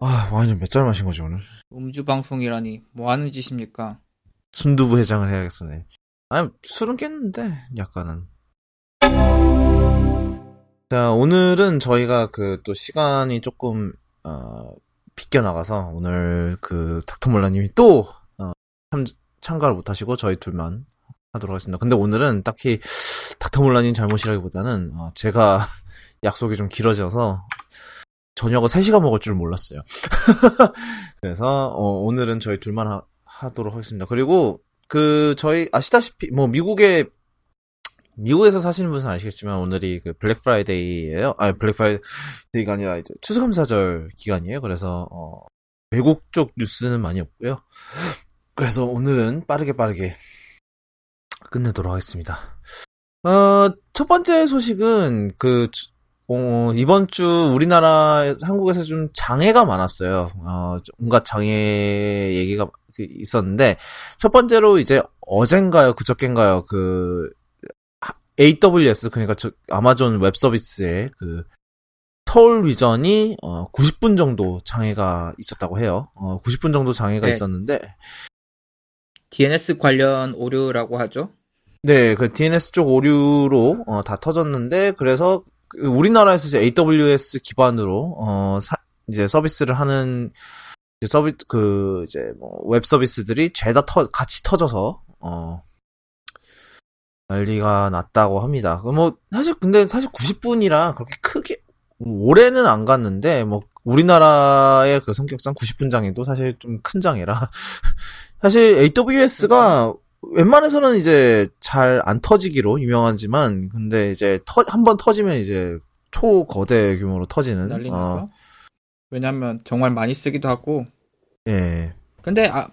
아, 와인을 몇 잔 마신 거지, 오늘? 음주 방송이라니 뭐 하는 짓입니까? 순두부 해장을 해야겠으네. 아니, 술은 깼는데, 약간은. 자, 오늘은 저희가 그, 또 시간이 조금, 어, 비껴나가서, 오늘 그, 닥터몰라님이 또, 어, 참, 참가를 못하시고, 저희 둘만 하도록 하겠습니다. 근데 오늘은 딱히, 닥터몰라님 잘못이라기보다는, 어, 제가 약속이 좀 길어져서, 저녁을 3시간 먹을 줄 몰랐어요. 그래서, 어, 오늘은 저희 둘만 하, 하도록 하겠습니다. 그리고, 그, 저희, 아시다시피, 뭐, 미국에, 미국에서 사시는 분은 아시겠지만, 오늘이 그 블랙 프라이데이예요 아니, 블랙 프라이데이가 아니라 이제 추수감사절 기간이에요. 그래서, 어, 외국 쪽 뉴스는 많이 없고요. 그래서 오늘은 빠르게 빠르게 끝내도록 하겠습니다. 어, 첫 번째 소식은, 그, 어, 이번 주 우리나라, 한국에서 좀 장애가 많았어요. 어, 온갖 장애 얘기가 그 있었는데, 첫 번째로 이제 어젠가요, 그저께인가요, 그, AWS, 그러니까 저, 아마존 웹 서비스의 그, 서울 위전이, 어, 90분 정도 장애가 있었다고 해요. 어, 90분 정도 장애가 네. 있었는데, DNS 관련 오류라고 하죠. 네, 그 DNS 쪽 오류로 어, 다 터졌는데 그래서 그 우리나라에서 이제 AWS 기반으로 어 사- 이제 서비스를 하는 이제 서비 그 이제 뭐 웹 서비스들이 죄다 터 같이 터져서 어 난리가 났다고 합니다. 그뭐 사실 근데 사실 90분이라 그렇게 크게 올해는 안 갔는데 뭐 우리나라의 그 성격상 90분 장애도 사실 좀 큰 장애라 사실 AWS가 웬만해서는 이제 잘 안 터지기로 유명하지만 근데 이제 한 번 터지면 이제 초거대 규모로 터지는 난리 어. 왜냐면 정말 많이 쓰기도 하고. 예. 근데 아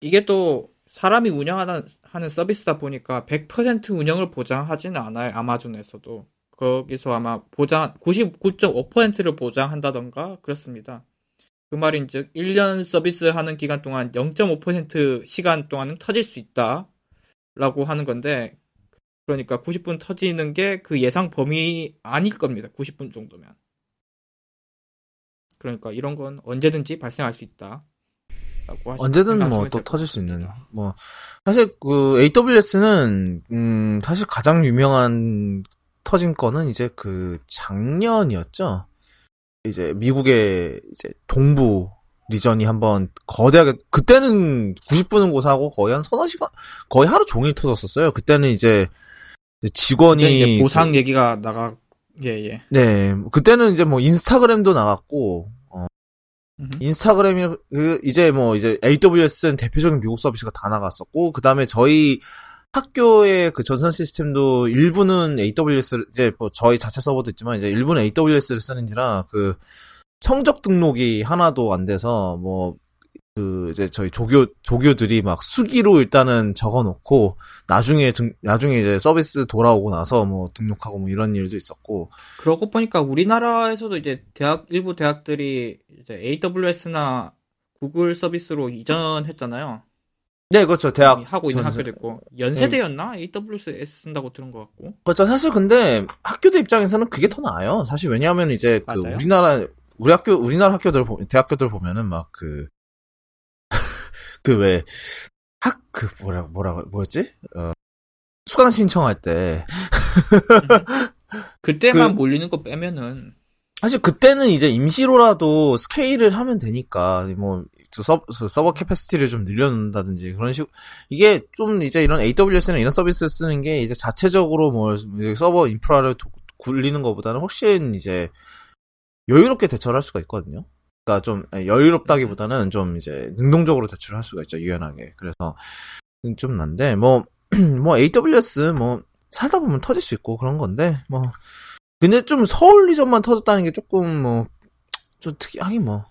이게 또 사람이 운영하는 하는 서비스다 보니까 100% 운영을 보장하지는 않아요. 아마존에서도. 거기서 아마 보장 99.5%를 보장한다던가 그렇습니다. 그 말인즉 1년 서비스 하는 기간 동안 0.5% 시간 동안은 터질 수 있다라고 하는 건데 그러니까 90분 터지는 게 그 예상 범위 아닐 겁니다. 90분 정도면. 그러니까 이런 건 언제든지 발생할 수 있다. 언제든 뭐 또 터질 수 있는. 뭐 사실 그 AWS는 음 사실 가장 유명한 터진 거는 이제 그 작년이었죠. 이제 미국의 이제 동부 리전이 한번 거대하게 그때는 90분은 고사하고 거의 한 서너 시간 거의 하루 종일 터졌었어요. 그때는 이제 직원이 이제 보상 그- 얘기가 나가 예예. 네 그때는 이제 뭐 인스타그램도 나갔고 어, 음흠. 인스타그램이 그 이제 뭐 이제 AWS는 대표적인 미국 서비스가 다 나갔었고 그 다음에 저희 학교의 그 전산 시스템도 일부는 AWS를 이제 뭐 저희 자체 서버도 있지만 이제 일부는 AWS를 쓰는지라 그 성적 등록이 하나도 안 돼서 뭐 그 이제 저희 조교 조교들이 막 수기로 일단은 적어놓고 나중에 등 나중에 이제 서비스 돌아오고 나서 뭐 등록하고 뭐 이런 일도 있었고 그러고 보니까 우리나라에서도 이제 대학 일부 대학들이 이제 AWS나 구글 서비스로 이전했잖아요. 네 그렇죠 대학 하고 있는 전산- 학교도 있고 연세대였나 AWS 쓴다고 들은 것 같고. 그렇죠. 사실 근데 학교들 입장에서는 그게 더 나아요. 사실 왜냐하면 이제 그? 우리나라 우리 학교 우리나라 학교들 보- 대학교들 보면은 막 그 그 왜 학 그 뭐라 뭐라 뭐였지? 어 수강 신청할 때 그때만 그- 몰리는 거 빼면은 사실 그때는 이제 임시로라도 스케일을 하면 되니까 뭐 서, 서버 capacity를 좀 늘려놓는다든지 그런 식 이게 좀 이제 이런 AWS나 이런 서비스 쓰는 게 이제 자체적으로 뭐 서버 인프라를 도- 굴리는 것보다는 훨씬 이제 여유롭게 대처를 할 수가 있거든요. 그러니까 좀 여유롭다기보다는 좀 이제 능동적으로 대처를 할 수가 있죠 유연하게. 그래서 좀 난데 뭐 뭐 AWS 뭐 살다 보면 터질 수 있고 그런 건데 뭐 근데 좀 서울 리전만 터졌다는 게 조금 뭐 좀 특이하긴 뭐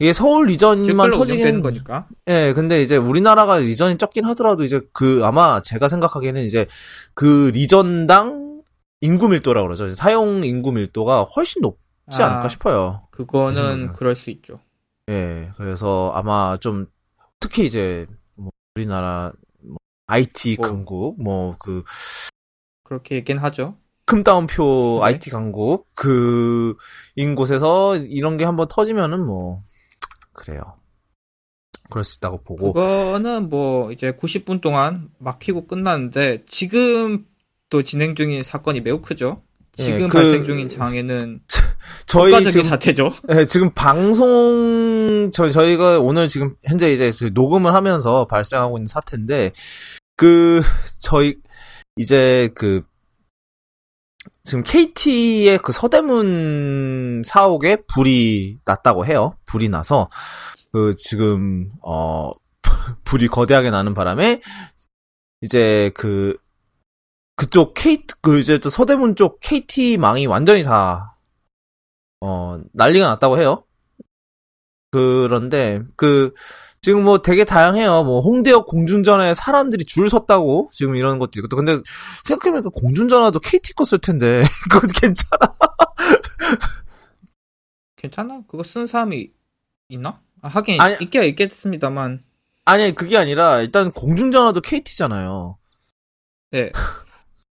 이게 서울 리전만 실끌로 터지긴 거니까. 예, 근데 이제 우리나라가 리전이 적긴 하더라도 이제 그 아마 제가 생각하기에는 이제 그 리전당 인구 밀도라 그러죠. 사용 인구 밀도가 훨씬 높지 아. 않을까 싶어요. 제 그거는 생각에는. 그럴 수 있죠. 예, 그래서 아마 좀 특히 이제 뭐 우리나라 뭐 IT 뭐. 강국 뭐 그 그렇게 얘기는 하죠. 시큼다운표 네. IT 강국 그인 곳에서 이런 게 한번 터지면은 뭐 그래요. 그럴 수 있다고 보고 그거는 뭐 이제 90분 동안 막히고 끝났는데 지금 또 진행 중인 사건이 매우 크죠. 지금 예, 그- 발생 중인 장애는 저희 국가적인 지금 사태죠. 네, 지금 방송 저 저희가 오늘 지금 현재 이제 그 녹음을 하면서 발생하고 있는 사태인데 그 저희 이제 그 지금 KT의 그 서대문 사옥에 불이 났다고 해요. 불이 나서 그 지금 어 불이 거대하게 나는 바람에 이제 그 그쪽 K 그 이제 또 서대문 쪽 KT 망이 완전히 다 어, 난리가 났다고 해요. 그런데, 그, 지금 뭐 되게 다양해요. 뭐, 홍대역 공중전화에 사람들이 줄 섰다고, 지금 이런 것도 있고. 또 근데, 생각해보니까 공중전화도 KT 거 쓸 텐데, 그건 괜찮아. 괜찮아? 그거 쓴 사람이 있나? 아, 하긴 아니- 있긴 있겠습니다만. 아니, 그게 아니라, 일단 공중전화도 KT잖아요. 네.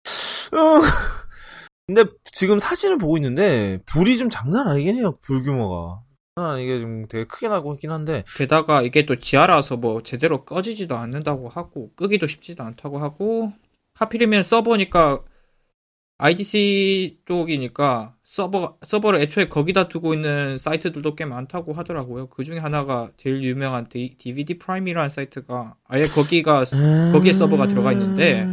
근데 지금 사진을 보고 있는데, 불이 좀 장난 아니긴 해요, 불 규모가. 장난 아니게 지금 되게 크게 나고 있긴 한데, 게다가 이게 또 지하라서 뭐 제대로 꺼지지도 않는다고 하고 끄기도 쉽지도 않다고 하고 하필이면 서버니까 IDC 쪽이니까 서버 서버를 애초에 거기다 두고 있는 사이트들도 꽤 많다고 하더라고요. 그 중에 하나가 제일 유명한 디, DVD 프라임이라는 사이트가 아예 거기가 거기에 서버가 들어가 있는데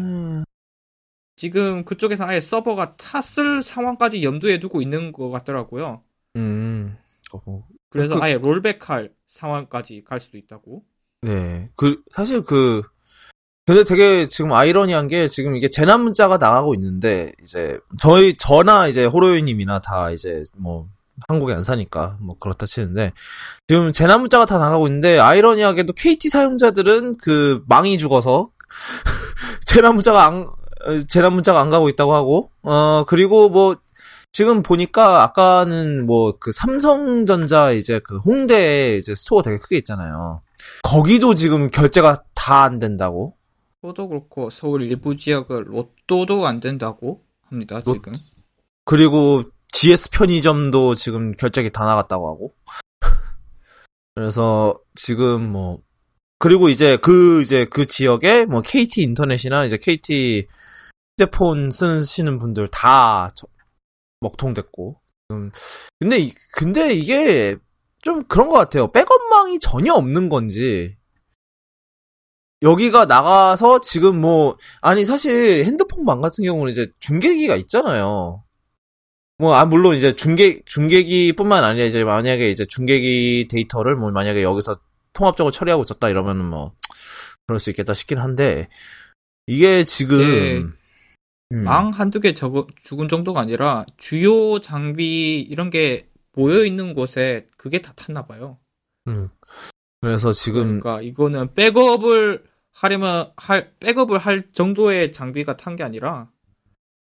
지금 그쪽에서 아예 서버가 탔을 상황까지 염두에 두고 있는 것 같더라고요. 음, 어, 그래서 그- 아예 rollback할 상황까지 갈 수도 있다고. 네. 그, 사실 그, 근데 되게 지금 아이러니한 게 지금 이게 재난 문자가 나가고 있는데, 이제, 저희, 저나 이제 호로요님이나 다 이제 뭐, 한국에 안 사니까 뭐 그렇다 치는데, 지금 재난 문자가 다 나가고 있는데, 아이러니하게도 KT 사용자들은 그 망이 죽어서, 재난 문자가 안, 어, 재난 문자가 안 가고 있다고 하고, 어, 그리고 뭐, 지금 보니까 아까는 뭐 그 삼성전자 이제 그 홍대에 이제 스토어 되게 크게 있잖아요. 거기도 지금 결제가 다 안 된다고. 또도 그렇고 서울 일부 지역은 로또도 안 된다고 합니다. 로- 지금. 그리고 GS 편의점도 지금 결제기 다 나갔다고 하고. 그래서 지금 뭐 그리고 이제 그 이제 그 지역에 뭐 KT 인터넷이나 이제 KT 휴대폰 쓰시는 분들 다 저- 먹통됐고. 음, 근데 이- 근데 이게 좀 그런 것 같아요. 백업망이 전혀 없는 건지. 여기가 나가서 지금 뭐 아니 사실 핸드폰망 같은 경우는 이제 중계기가 있잖아요. 뭐, 아, 물론 이제 중계, 중계기뿐만 아니라 이제 만약에 이제 중계기 데이터를 뭐 만약에 여기서 통합적으로 처리하고 있었다 이러면은 뭐, 그럴 수 있겠다 싶긴 한데, 이게 지금, 네. 음, 망 한두 개 적어, 죽은 정도가 아니라 주요 장비 이런 게 모여 있는 곳에 그게 다 탔나 봐요. 음. 그래서 지금, 그러니까 이거는 백업을 하려면 할 백업을 할 정도의 장비가 탄 게 아니라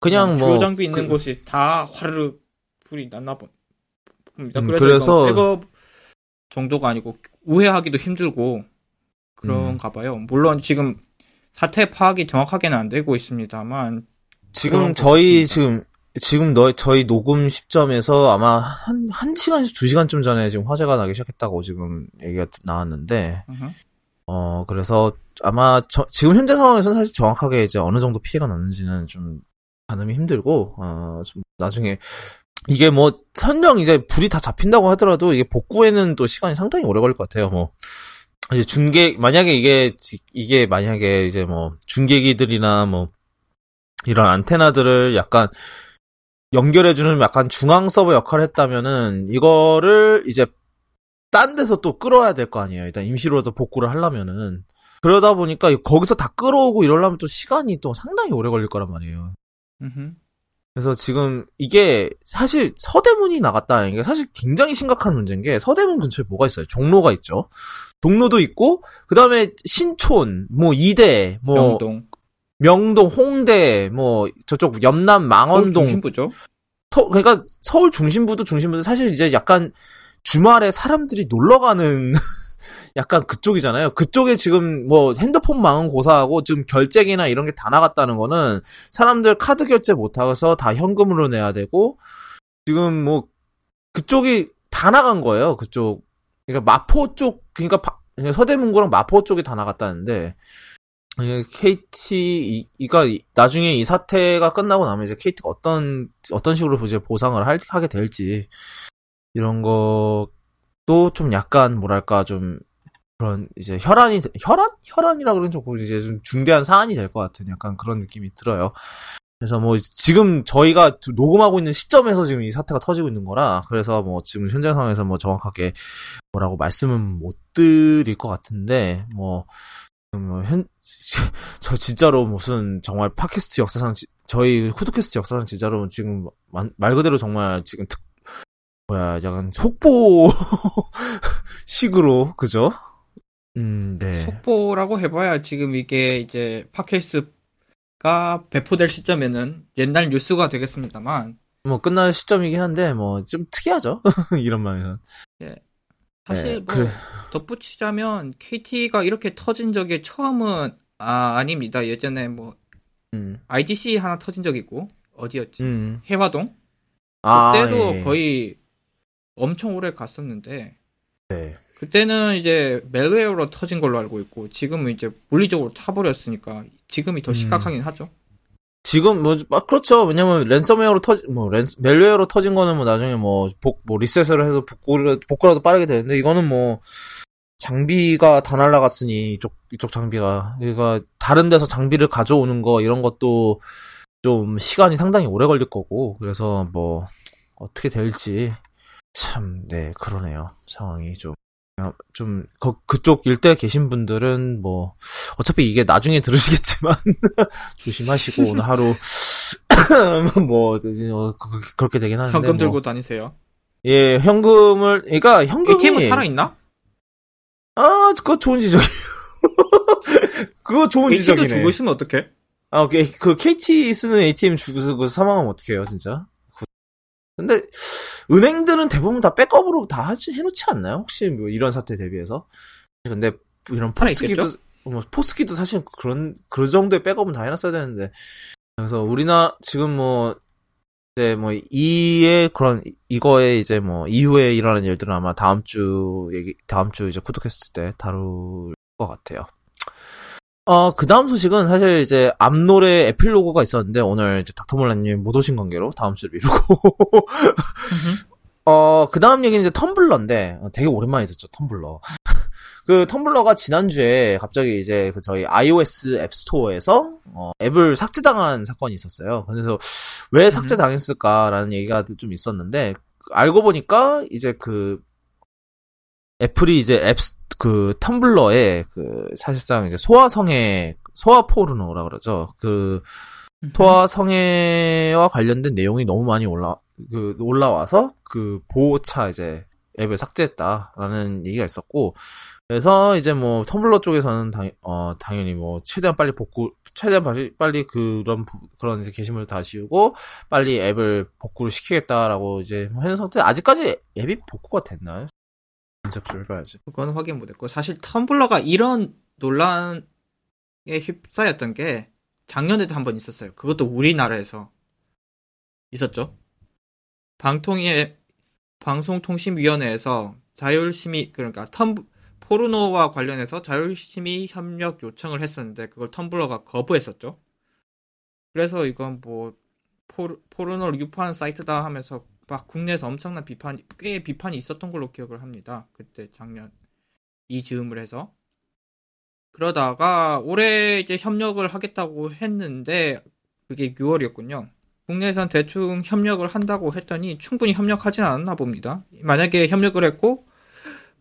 그냥 주요 뭐, 장비 있는 그- 곳이 다 화르르 불이 났나 보- 봅니다. 음, 그래서, 그래서- 백업 정도가 아니고 우회하기도 힘들고 음. 그런가 봐요. 물론 지금 사태 파악이 정확하게는 안 되고 있습니다만 지금 저희 같습니다. 지금, 지금 너, 저희 녹음 시점에서 아마 한, 한 시간에서 두 시간쯤 전에 지금 화재가 나기 시작했다고 지금 얘기가 나왔는데, 으흠. 어, 그래서 아마 저- 지금 현재 상황에서는 사실 정확하게 이제 어느 정도 피해가 났는지는 좀 가늠이 힘들고, 어, 좀 나중에 이게 뭐 설령 이제 불이 다 잡힌다고 하더라도 이게 복구에는 또 시간이 상당히 오래 걸릴 것 같아요. 뭐 이제 중계 만약에 이게 지- 이게 만약에 이제 뭐 중계기들이나 뭐 이런 안테나들을 약간 연결해주는 약간 중앙 서버 역할을 했다면은 이거를 이제 딴 데서 또 끌어야 될 거 아니에요. 일단 임시로도 복구를 하려면은 그러다 보니까 거기서 다 끌어오고 이러려면 또 시간이 또 상당히 오래 걸릴 거란 말이에요. 그래서 지금 이게 사실 서대문이 나갔다는 게 사실 굉장히 심각한 문제인 게 서대문 근처에 뭐가 있어요? 종로가 있죠. 종로도 있고 그다음에 신촌, 뭐 이대, 뭐 명동 명동, 홍대, 뭐 저쪽 염남 망원동 중심부죠. 서, 그러니까 서울 중심부도 중심부도 사실 이제 약간 주말에 사람들이 놀러 가는 약간 그쪽이잖아요. 그쪽에 지금 뭐 핸드폰 망은 고사하고 지금 결제기나 이런 게 다 나갔다는 거는 사람들 카드 결제 못 하고서 다 현금으로 내야 되고 지금 뭐 그쪽이 다 나간 거예요. 그쪽 그러니까 마포 쪽 그러니까, 바, 그러니까 서대문구랑 마포 쪽이 다 나갔다는데 KT 이가 나중에 이 사태가 끝나고 나면 이제 KT가 어떤 어떤 식으로 이제 보상을 할, 하게 될지 이런 것도 좀 약간 뭐랄까 좀 그런 이제 혈안이 혈안 혈안이라 그러면 조금 이제 좀 중대한 사안이 될 것 같은 약간 그런 느낌이 들어요. 그래서 뭐 지금 저희가 녹음하고 있는 시점에서 지금 이 사태가 터지고 있는 거라 그래서 뭐 지금 현장 상황에서 뭐 정확하게 뭐라고 말씀은 못 드릴 것 같은데 뭐, 뭐 현, 저 진짜로 무슨 정말 팟캐스트 역사상 저희 후드캐스트 역사상 진짜로 지금 말 그대로 정말 지금 특 뭐야 약간 속보 식으로 그죠? 음, 네. 속보라고 해봐야 지금 이게 이제 팟캐스트가 배포될 시점에는 옛날 뉴스가 되겠습니다만. 뭐 끝날 시점이긴 한데 뭐 좀 특이하죠 이런 말에는. 예. 사실 네, 뭐 그래. 덧붙이자면 KT가 이렇게 터진 적이 처음은 아 아닙니다. 예전에 뭐 음. IDC 하나 터진 적 있고 어디였지? 음. 해화동. 아, 그때도 예. 거의 엄청 오래 갔었는데. 네. 그때는 이제 멜웨어로 터진 걸로 알고 있고 지금은 이제 물리적으로 타버렸으니까 지금이 더 음. 심각하긴 음. 하죠. 지금 뭐 아, 그렇죠. 왜냐면 랜섬웨어로 터지 뭐 랜, 멜웨어로 터진 거는 뭐 나중에 뭐복뭐 리셋을 해서 복구를 복구라도 빠르게 되는데 이거는 뭐 장비가 다 날라갔으니 이쪽 이쪽 장비가 그러니까 다른 데서 장비를 가져오는 거 이런 것도 좀 시간이 상당히 오래 걸릴 거고 그래서 뭐 어떻게 될지 참 네 그러네요 상황이 좀 어, 좀 그, 그쪽 일대 계신 분들은 뭐 어차피 이게 나중에 들으시겠지만 조심하시고 오늘 하루 뭐 어, 그렇게 되긴 하는데 현금 들고 뭐. 다니세요. 예, 현금을 그러니까 현금이 살아 있나? 아, 그거 좋은 지적이에요. 그거 좋은 지적이네. 주고 있으면 어떡해? 아, 그, 그 KT 쓰는 ATM 주고 사망하면 어떡해요, 진짜? 근데 은행들은 대부분 다 백업으로 다 하지 해놓지 않나요? 혹시 뭐 이런 사태 대비해서? 근데 이런 포스기도 뭐 포스기도 사실 그런 그 정도의 백업은 다 해놨어야 되는데 그래서 우리나라 지금 뭐 이제 뭐 이에 그런 이거에 이제 뭐 이후에 일어나는 일들은 아마 다음 주 얘기 다음 주 이제 쿠드캐스트 때 다룰 것 같아요. 어, 그 다음 소식은 사실 이제 앞노래 에필로그가 있었는데 오늘 이제 닥터몰라님 못 오신 관계로 다음 주를 미루고. 어, 그 다음 얘기는 이제 텀블러인데 어, 되게 오랜만에 듣죠, 텀블러. 그 텀블러가 지난주에 갑자기 이제 그 저희 iOS 앱 스토어에서 어, 앱을 삭제당한 사건이 있었어요. 그래서 왜 삭제당했을까라는 얘기가 좀 있었는데 알고 보니까 이제 그 애플이 이제 앱, 그, 텀블러에, 그, 사실상 이제 소아성애, 소아 포르노라 그러죠. 그, 소아 성애와 관련된 내용이 너무 많이 올라, 그, 올라와서, 그, 보호차 이제 앱을 삭제했다라는 얘기가 있었고, 그래서 이제 뭐, 텀블러 쪽에서는 당, 어, 당연히 뭐, 최대한 빨리 복구, 최대한 빨리, 빨리 그런, 그런 이제 게시물을 다 지우고, 빨리 앱을 복구를 시키겠다라고 이제 하는 상태, 아직까지 앱이 복구가 됐나요? 검색을 해봐야지. 그건 확인 못했고 사실 텀블러가 이런 논란에 휩싸였던 게 작년에도 한 번 있었어요. 그것도 우리나라에서 있었죠. 방통위의 방송통신위원회에서 자율심의 그러니까 텀 포르노와 관련해서 자율심의 협력 요청을 했었는데 그걸 텀블러가 거부했었죠. 그래서 이건 뭐 포르, 포르노를 유포하는 사이트다 하면서 막 국내에서 엄청난 비판, 꽤 비판이 있었던 걸로 기억을 합니다. 그때 작년 이 즈음을 해서 그러다가 올해 이제 협력을 하겠다고 했는데 그게 6월이었군요. 국내에선 대충 협력을 한다고 했더니 충분히 협력하진 않았나 봅니다. 만약에 협력을 했고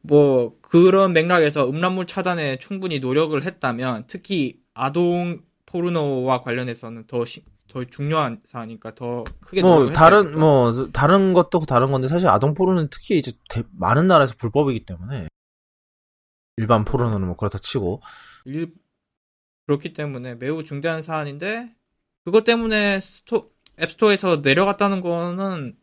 뭐 그런 맥락에서 음란물 차단에 충분히 노력을 했다면 특히 아동 포르노와 관련해서는 더더 중요한 사안이니까 더 크게 뭐 다른 뭐 다른 것도 다른 건데 사실 아동 포르는 특히 이제 대, 많은 나라에서 불법이기 때문에 일반 포르노는 뭐 그렇다 치고 일, 그렇기 때문에 매우 중대한 사안인데 그것 때문에 스토, 앱스토어에서 내려갔다는 거는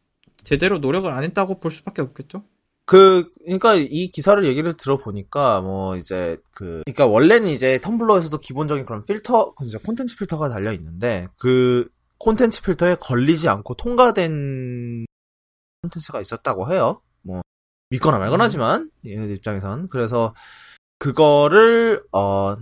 제대로 노력을 안 했다고 볼 수밖에 없겠죠. 그, 그니까 이 기사를 얘기를 들어보니까, 뭐, 이제, 그, 그니까 원래는 이제 텀블러에서도 기본적인 그런 필터, 이제 콘텐츠 필터가 달려 있는데, 그 콘텐츠 필터에 걸리지 않고 통과된 콘텐츠가 있었다고 해요. 뭐, 믿거나 말거나 하지만, 얘네 입장에선. 그래서, 그거를, 어,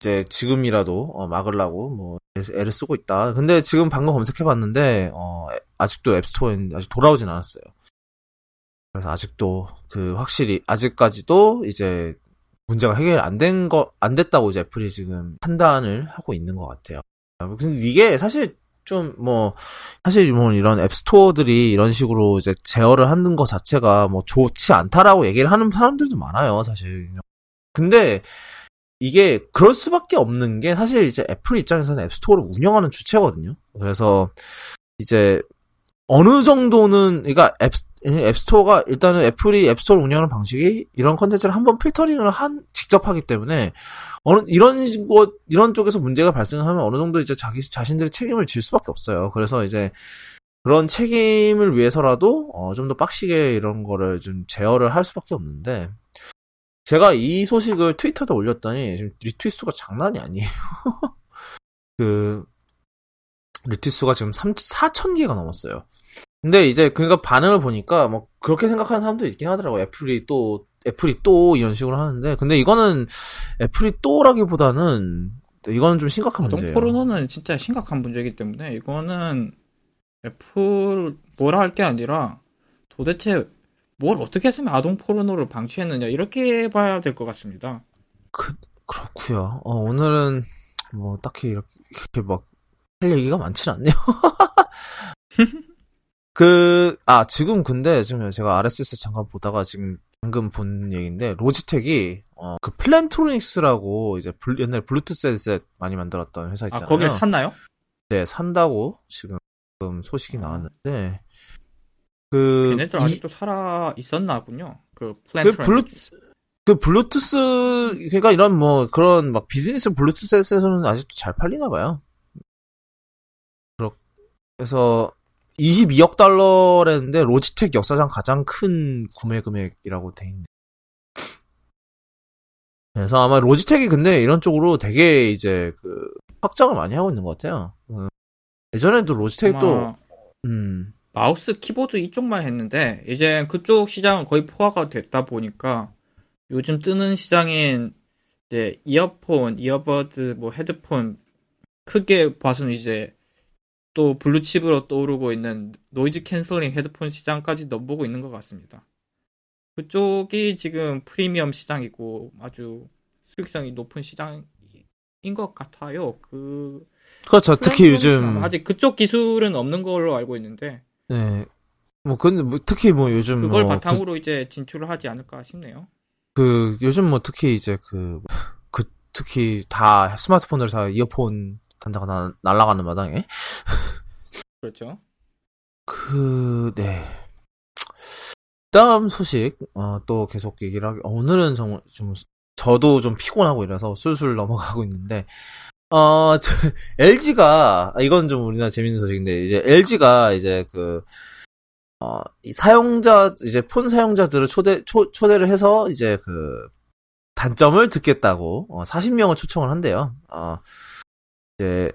이제 지금이라도, 어, 막으려고, 뭐, 애를 쓰고 있다. 근데 지금 방금 검색해 봤는데, 어, 아직도 앱스토어에 아직 돌아오진 않았어요. 그래서 아직도 그 확실히 아직까지도 이제 문제가 해결 안 된 거, 안 됐다고 이제 애플이 지금 판단을 하고 있는 것 같아요. 근데 이게 사실 좀 뭐, 사실 뭐 이런 앱스토어들이 이런 식으로 이제 제어를 하는 것 자체가 뭐 좋지 않다라고 얘기를 하는 사람들도 많아요, 사실. 근데 이게 그럴 수밖에 없는 게 사실 이제 애플 입장에서는 앱스토어를 운영하는 주체거든요. 그래서 이제 어느 정도는 그러니까 앱 앱스토어가 일단은 애플이 앱스토어를 운영하는 방식이 이런 컨텐츠를 한번 필터링을 한 직접 하기 때문에 어느 이런 것 이런 쪽에서 문제가 발생하면 어느 정도 이제 자기 자신들의 책임을 질 수밖에 없어요. 그래서 이제 그런 책임을 위해서라도 어, 좀 더 빡시게 이런 거를 좀 제어를 할 수밖에 없는데 제가 이 소식을 트위터에 올렸더니 지금 리트윗 수가 장난이 아니에요. 그 수가 지금 3 4천 개가 넘었어요. 근데 이제 그니까 반응을 보니까 뭐 그렇게 생각하는 사람도 있긴 하더라고. 애플이 또 애플이 또 이런 식으로 하는데 근데 이거는 애플이 또라기보다는 이거는 좀 심각한 아동 문제예요. 포르노는 진짜 심각한 문제이기 때문에 이거는 애플 뭐라 할 게 아니라 도대체 뭘 어떻게 했으면 아동 포르노를 방치했느냐 이렇게 봐야 될 것 같습니다. 그 그렇고요. 어, 오늘은 뭐 딱히 이렇게 막 할 얘기가 많진 않네요. 그, 아, 지금 근데 지금 제가 RSS 잠깐 보다가 지금 방금 본 얘기인데, 로지텍이, 어, 그 플랜트로닉스라고 이제 블, 옛날에 블루투스 헤드셋 많이 만들었던 회사 아 있잖아요. 거길 샀나요? 네, 산다고 지금 소식이 나왔는데, 그, 걔네들 이- 아직도 살아 있었나군요. 그그 플랜트 블루, 그 블루투스, 그러니까 이런 뭐 그런 막 비즈니스 블루투스 헤드셋은 아직도 잘 팔리나 봐요. 그래서 22억 달러랬는데 로지텍 역사상 가장 큰 구매 금액이라고 돼 있네. 그래서 아마 로지텍이 근데 이런 쪽으로 되게 이제 그 확장을 많이 하고 있는 것 같아요. 음. 예전에도 로지텍도 음 마우스 키보드 이쪽만 했는데 이제 그쪽 시장은 거의 포화가 됐다 보니까 요즘 뜨는 시장인 이제 이어폰, earbud, 뭐 헤드폰 크게 봐서는 이제 또 블루칩으로 떠오르고 있는 noise cancelling 헤드폰 시장까지 넘보고 있는 것 같습니다. 그쪽이 지금 프리미엄 시장이고 아주 수익성이 높은 시장인 것 같아요. 그 그렇죠. 특히 요즘 아직 그쪽 기술은 없는 걸로 알고 있는데 네. 뭐 근데 뭐 특히 뭐 요즘 그걸 뭐 바탕으로 이제 진출을 하지 않을까 싶네요. 그 요즘 뭐 특히 이제 그, 그 특히 다 스마트폰으로 다 이어폰 단자가 나, 날아가는 마당에 그렇죠. 그 네. 다음 소식 어, 또 계속 얘기를 하기 어, 오늘은 정말 좀 저도 좀 피곤하고 이래서 술술 넘어가고 있는데 어 저, LG가 이건 좀 우리나라 재밌는 소식인데 이제 LG가 이제 그 어, 이 사용자, 이제 폰 사용자들을 초대, 초, 초대를 해서 이제 그 단점을 듣겠다고, 어, 40명을 초청을 한대요. 어, 이제,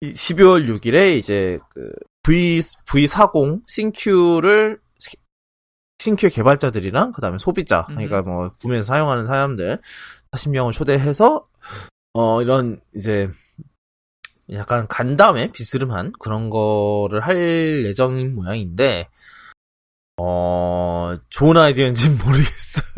이 12월 6일에 이제 그 V, V40 신큐를, 신큐 개발자들이랑 그 다음에 소비자, 그러니까 뭐 구매해서 사용하는 사람들 40명을 초대해서, 어, 이런 이제 약간 간담회 비스름한 그런 거를 할 예정인 모양인데 어 좋은 아이디어인지는 모르겠어요.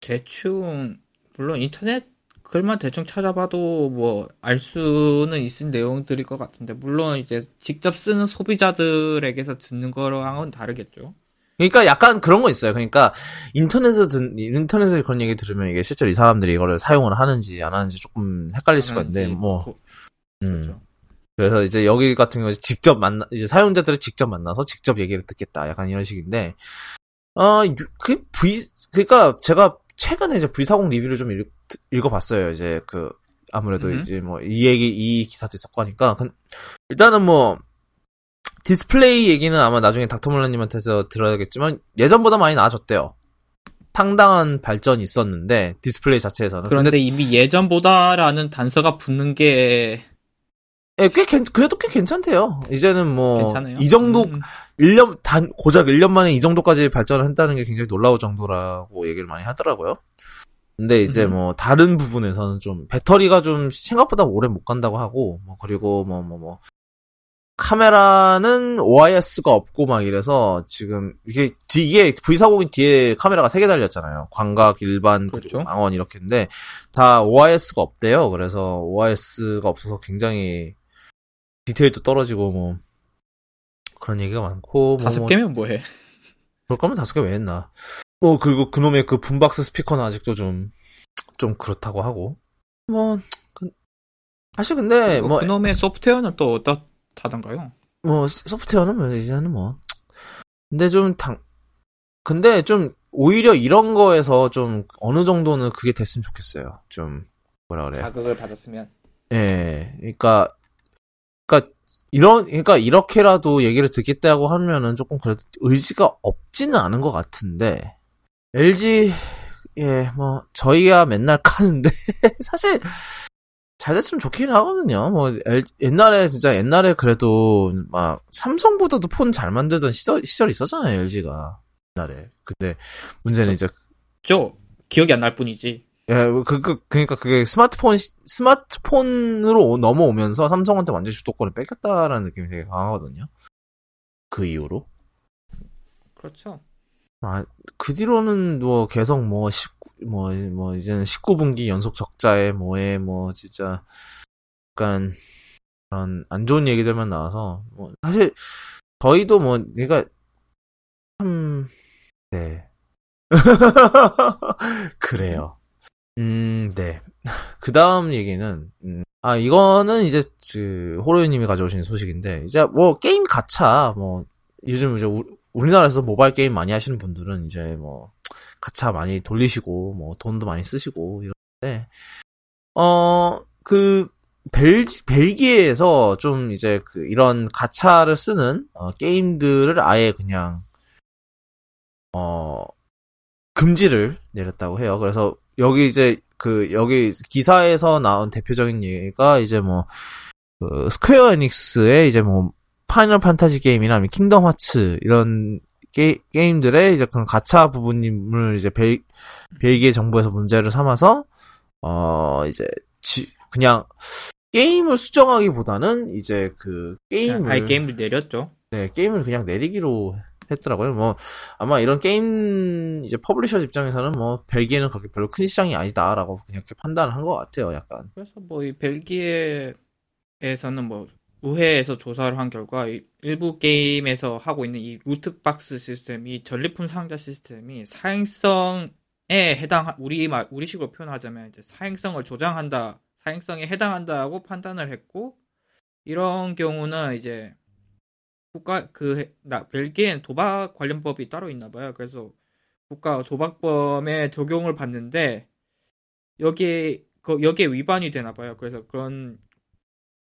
대충 물론 인터넷 글만 대충 찾아봐도 뭐 알 수는 있을 내용들일 것 같은데 물론 이제 직접 쓰는 소비자들에게서 듣는 거랑은 다르겠죠. 그러니까 약간 그런 거 있어요. 그러니까 인터넷에서 듣, 인터넷에서 그런 얘기 들으면 이게 실제로 이 사람들이 이거를 사용을 하는지 안 하는지 조금 헷갈릴 수가 있는데 뭐 고- 음. 그렇죠. 그래서 이제 여기 같은 경우 직접 만나 이제 사용자들을 직접 만나서 직접 얘기를 듣겠다. 약간 이런 식인데 어그 V 그러니까 제가 최근에 이제 V40 리뷰를 좀 읽, 읽어봤어요. 이제 그 아무래도 음. 이제 뭐 이 얘기 이 기사도 있었고 하니까 근- 일단은 뭐 디스플레이 얘기는 아마 나중에 닥터몰라님한테서 들어야겠지만 예전보다 많이 나아졌대요. 상당한 발전이 있었는데 디스플레이 자체에서는 그런데 근데 이미 예전보다라는 단서가 붙는 게 예, 꽤 괜- 그래도 꽤 괜찮대요. 이제는 뭐 괜찮아요. 이 정도 음, 1년 단 고작 1년 만에 이 정도까지 발전을 했다는 게 굉장히 놀라울 정도라고 얘기를 많이 하더라고요. 근데 이제 음. 뭐 다른 부분에서는 좀 배터리가 좀 생각보다 오래 못 간다고 하고 뭐 그리고 뭐 뭐 뭐 카메라는 OIS가 없고 막 이래서 지금 이게 뒤 이게 V40이 뒤에 카메라가 세 개 달렸잖아요. 광각, 일반 그렇죠. 망원 이렇게인데 다 OIS가 없대요. 그래서 OIS가 없어서 굉장히 디테일도 떨어지고 뭐 그런 얘기가 많고 뭐 다섯 뭐 개면 뭐해? 그럴 거면 다섯 개 왜 했나. 뭐, 그리고 그놈의 그 붐박스 스피커는 아직도 좀, 좀 그렇다고 하고. 뭐, 그, 사실 근데, 뭐, 그놈의 소프트웨어는 또 어떻다던가요? 뭐, 소프트웨어는 뭐, 이제는 뭐. 근데 좀 당, 근데 좀, 오히려 이런 거에서 좀, 어느 정도는 그게 됐으면 좋겠어요. 좀, 뭐라 그래. 자극을 받았으면 예, 그러니까, 그러니까 이런, 그러니까 이렇게라도 얘기를 듣겠다고 하면은 조금 그래도 의지가 없지는 않은 것 같은데 LG 예, 뭐 저희야 맨날 까는데 사실 잘 됐으면 좋긴 하거든요. 뭐 L- 옛날에 진짜 옛날에 그래도 막 삼성보다도 폰 잘 만들던 시절 시절이 있었잖아요, LG가 옛날에. 근데 문제는 이제 저 기억이 안 날 뿐이지. 예, 그, 그, 그니까 그게 스마트폰, 시- 스마트폰으로 오- 넘어오면서 삼성한테 완전 주도권을 뺏겼다라는 느낌이 되게 강하거든요. 그 이후로. 그렇죠. 아, 그 뒤로는 뭐 계속 뭐 19, 뭐, 뭐 이제는 19분기 연속 적자에 뭐에 뭐 진짜 약간 그런 안 좋은 얘기들만 나와서 뭐 사실 저희도 뭐 내가 참, 네. 그래요. 음, 네. 그 다음 얘기는, 음, 아, 이거는 이제, 그, 호로이님이 가져오신 소식인데, 이제 뭐, 게임 가차, 뭐, 요즘 이제 우, 우리나라에서 모바일 게임 많이 하시는 분들은 이제 뭐, 가차 많이 돌리시고, 뭐, 돈도 많이 쓰시고, 이런데, 어, 그, 벨지, 벨기에에서 좀 이제 그, 이런 가차를 쓰는, 어, 게임들을 아예 그냥, 어, 금지를 내렸다고 해요. 그래서 여기 이제 그 여기 기사에서 나온 대표적인 예가 이제 뭐 그 스퀘어 에닉스의 이제 뭐 파이널 판타지 게임이나 킹덤 하츠 이런 게, 게임들의 이제 그런 가차 부분을 이제 벨, 벨기에 정부에서 문제를 삼아서 어 이제 지, 그냥 게임을 수정하기보다는 이제 그 게임을 아예 게임을 내렸죠. 네, 게임을 그냥 내리기로 했더라고요. 뭐, 아마 이런 게임, 이제 publisher 입장에서는 뭐, 벨기에는 그렇게 별로 큰 시장이 아니다라고 그냥 이렇게 판단을 한 것 같아요, 약간. 그래서 뭐 이 벨기에에서는 뭐 의회에서 조사를 한 결과 이 일부 게임에서 하고 있는 이 loot box 시스템이 전리품 상자 시스템이 사행성에 해당 우리 말 우리식으로 표현하자면 이제 사행성을 조장한다 사행성에 해당한다고 판단을 했고 이런 경우는 이제 국가 그 나 벨기에는 도박 관련 법이 따로 있나 봐요. 그래서 국가 도박범에 적용을 받는데 여기 그 여기에 위반이 되나 봐요. 그래서 그런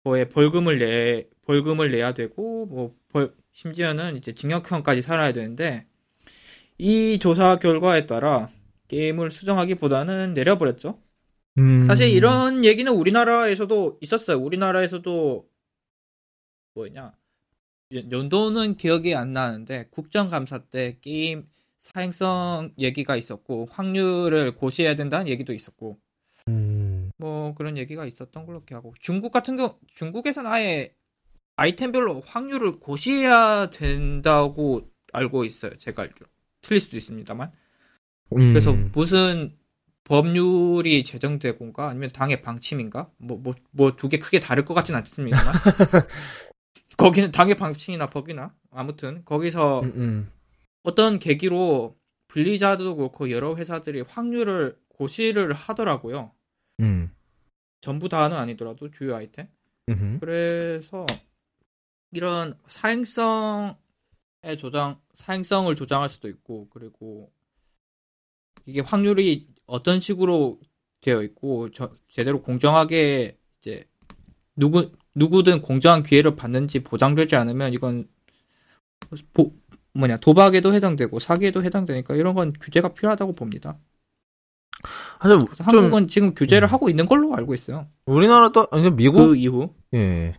거에 벌금을 내 벌금을 내야 되고 뭐 벌, 심지어는 이제 징역형까지 살아야 되는데 이 조사 결과에 따라 게임을 수정하기보다는 내려버렸죠. 음. 사실 이런 얘기는 우리나라에서도 있었어요. 우리나라에서도 뭐냐 연- 연도는 기억이 안 나는데 국정감사 때 게임 사행성 얘기가 있었고 확률을 고시해야 된다는 얘기도 있었고 음. 뭐 그런 얘기가 있었던 걸로 기억하고 중국 같은 경우 중국에서는 아예 아이템별로 확률을 고시해야 된다고 알고 있어요. 제가 알기로 틀릴 수도 있습니다만 음. 그래서 무슨 법률이 제정되고인가 아니면 당의 방침인가 뭐 뭐 뭐 두 개 크게 다를 것 같진 않습니다만 거기는 당의 방침이나 법이나 아무튼 거기서 음, 음. 어떤 계기로 블리자드도 그렇고 여러 회사들이 확률을 고시를 하더라고요. 음. 전부 다는 아니더라도 주요 아이템. 음. 그래서 이런 사행성의 조장, 사행성을 조장할 수도 있고, 그리고 이게 확률이 어떤 식으로 되어 있고, 저- 제대로 공정하게 이제 누구 누구든 공정한 기회를 받는지 보장되지 않으면 이건 보, 뭐냐 도박에도 해당되고 사기에도 해당되니까 이런 건 규제가 필요하다고 봅니다. 사실 그래서 좀 한국은 지금 규제를 음. 하고 있는 걸로 알고 있어요. 우리나라도 아니 미국 그 이후 예.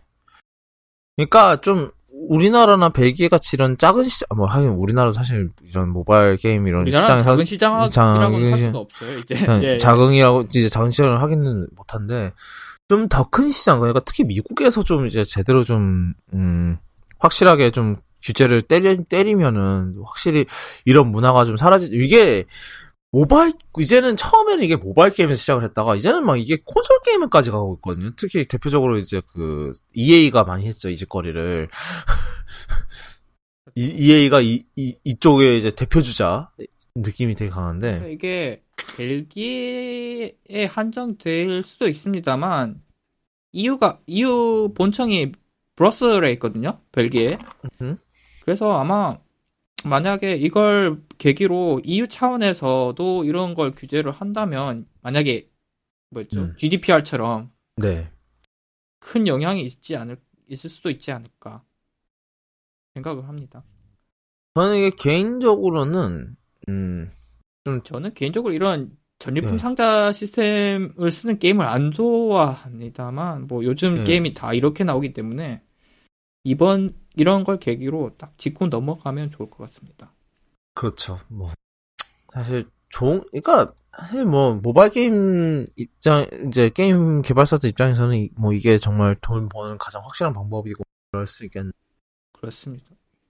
그러니까 좀 우리나라나 벨기에 같이 이런 작은 시장 뭐 하긴 우리나라 사실 이런 모바일 게임 이런 시장에 작은 사 시장이라고는 할 장- 수가 없어요. 이제 예, 예. 자긍이라고 이제 작은 시장을 하기는 못한데 좀 더 큰 시장 그러니까 특히 미국에서 좀 이제 제대로 좀 음, 확실하게 좀 규제를 때리 때리면은 확실히 이런 문화가 좀 사라지 이게 모바일 이제는 처음에는 이게 모바일 게임에서 시작을 했다가 이제는 막 이게 콘솔 게임까지 가고 있거든요. 특히 대표적으로 이제 그 EA가 많이 했죠 이 짓거리를. 이, EA가 이, 이 이쪽에 이제 대표 주자 느낌이 되게 강한데. 그러니까 이게 벨기에에 한정될 수도 있습니다만 EU가 EU 본청이 브러셀에 있거든요. 벨기에. 음. 그래서 아마 만약에 이걸 계기로 EU 차원에서도 이런 걸 규제를 한다면 만약에 뭐였죠? 음. GDPR처럼 네. 큰 영향이 있지 않을 있을 수도 있지 않을까 생각을 합니다. 저는 이게 개인적으로는 음 저는 개인적으로 이런 전리품 네. 상자 시스템을 쓰는 게임을 안 좋아합니다만 뭐 요즘 네. 게임이 다 이렇게 나오기 때문에 이번 이런 걸 계기로 딱 짚고 넘어가면 좋을 것 같습니다. 그렇죠. 뭐 사실 좋은 그러니까 사실 뭐 모바일 게임 입장 이제 게임 개발사들 입장에서는 이- 뭐 이게 정말 돈 버는 가장 확실한 방법이고 그럴 수 있겠네. 그렇습니다.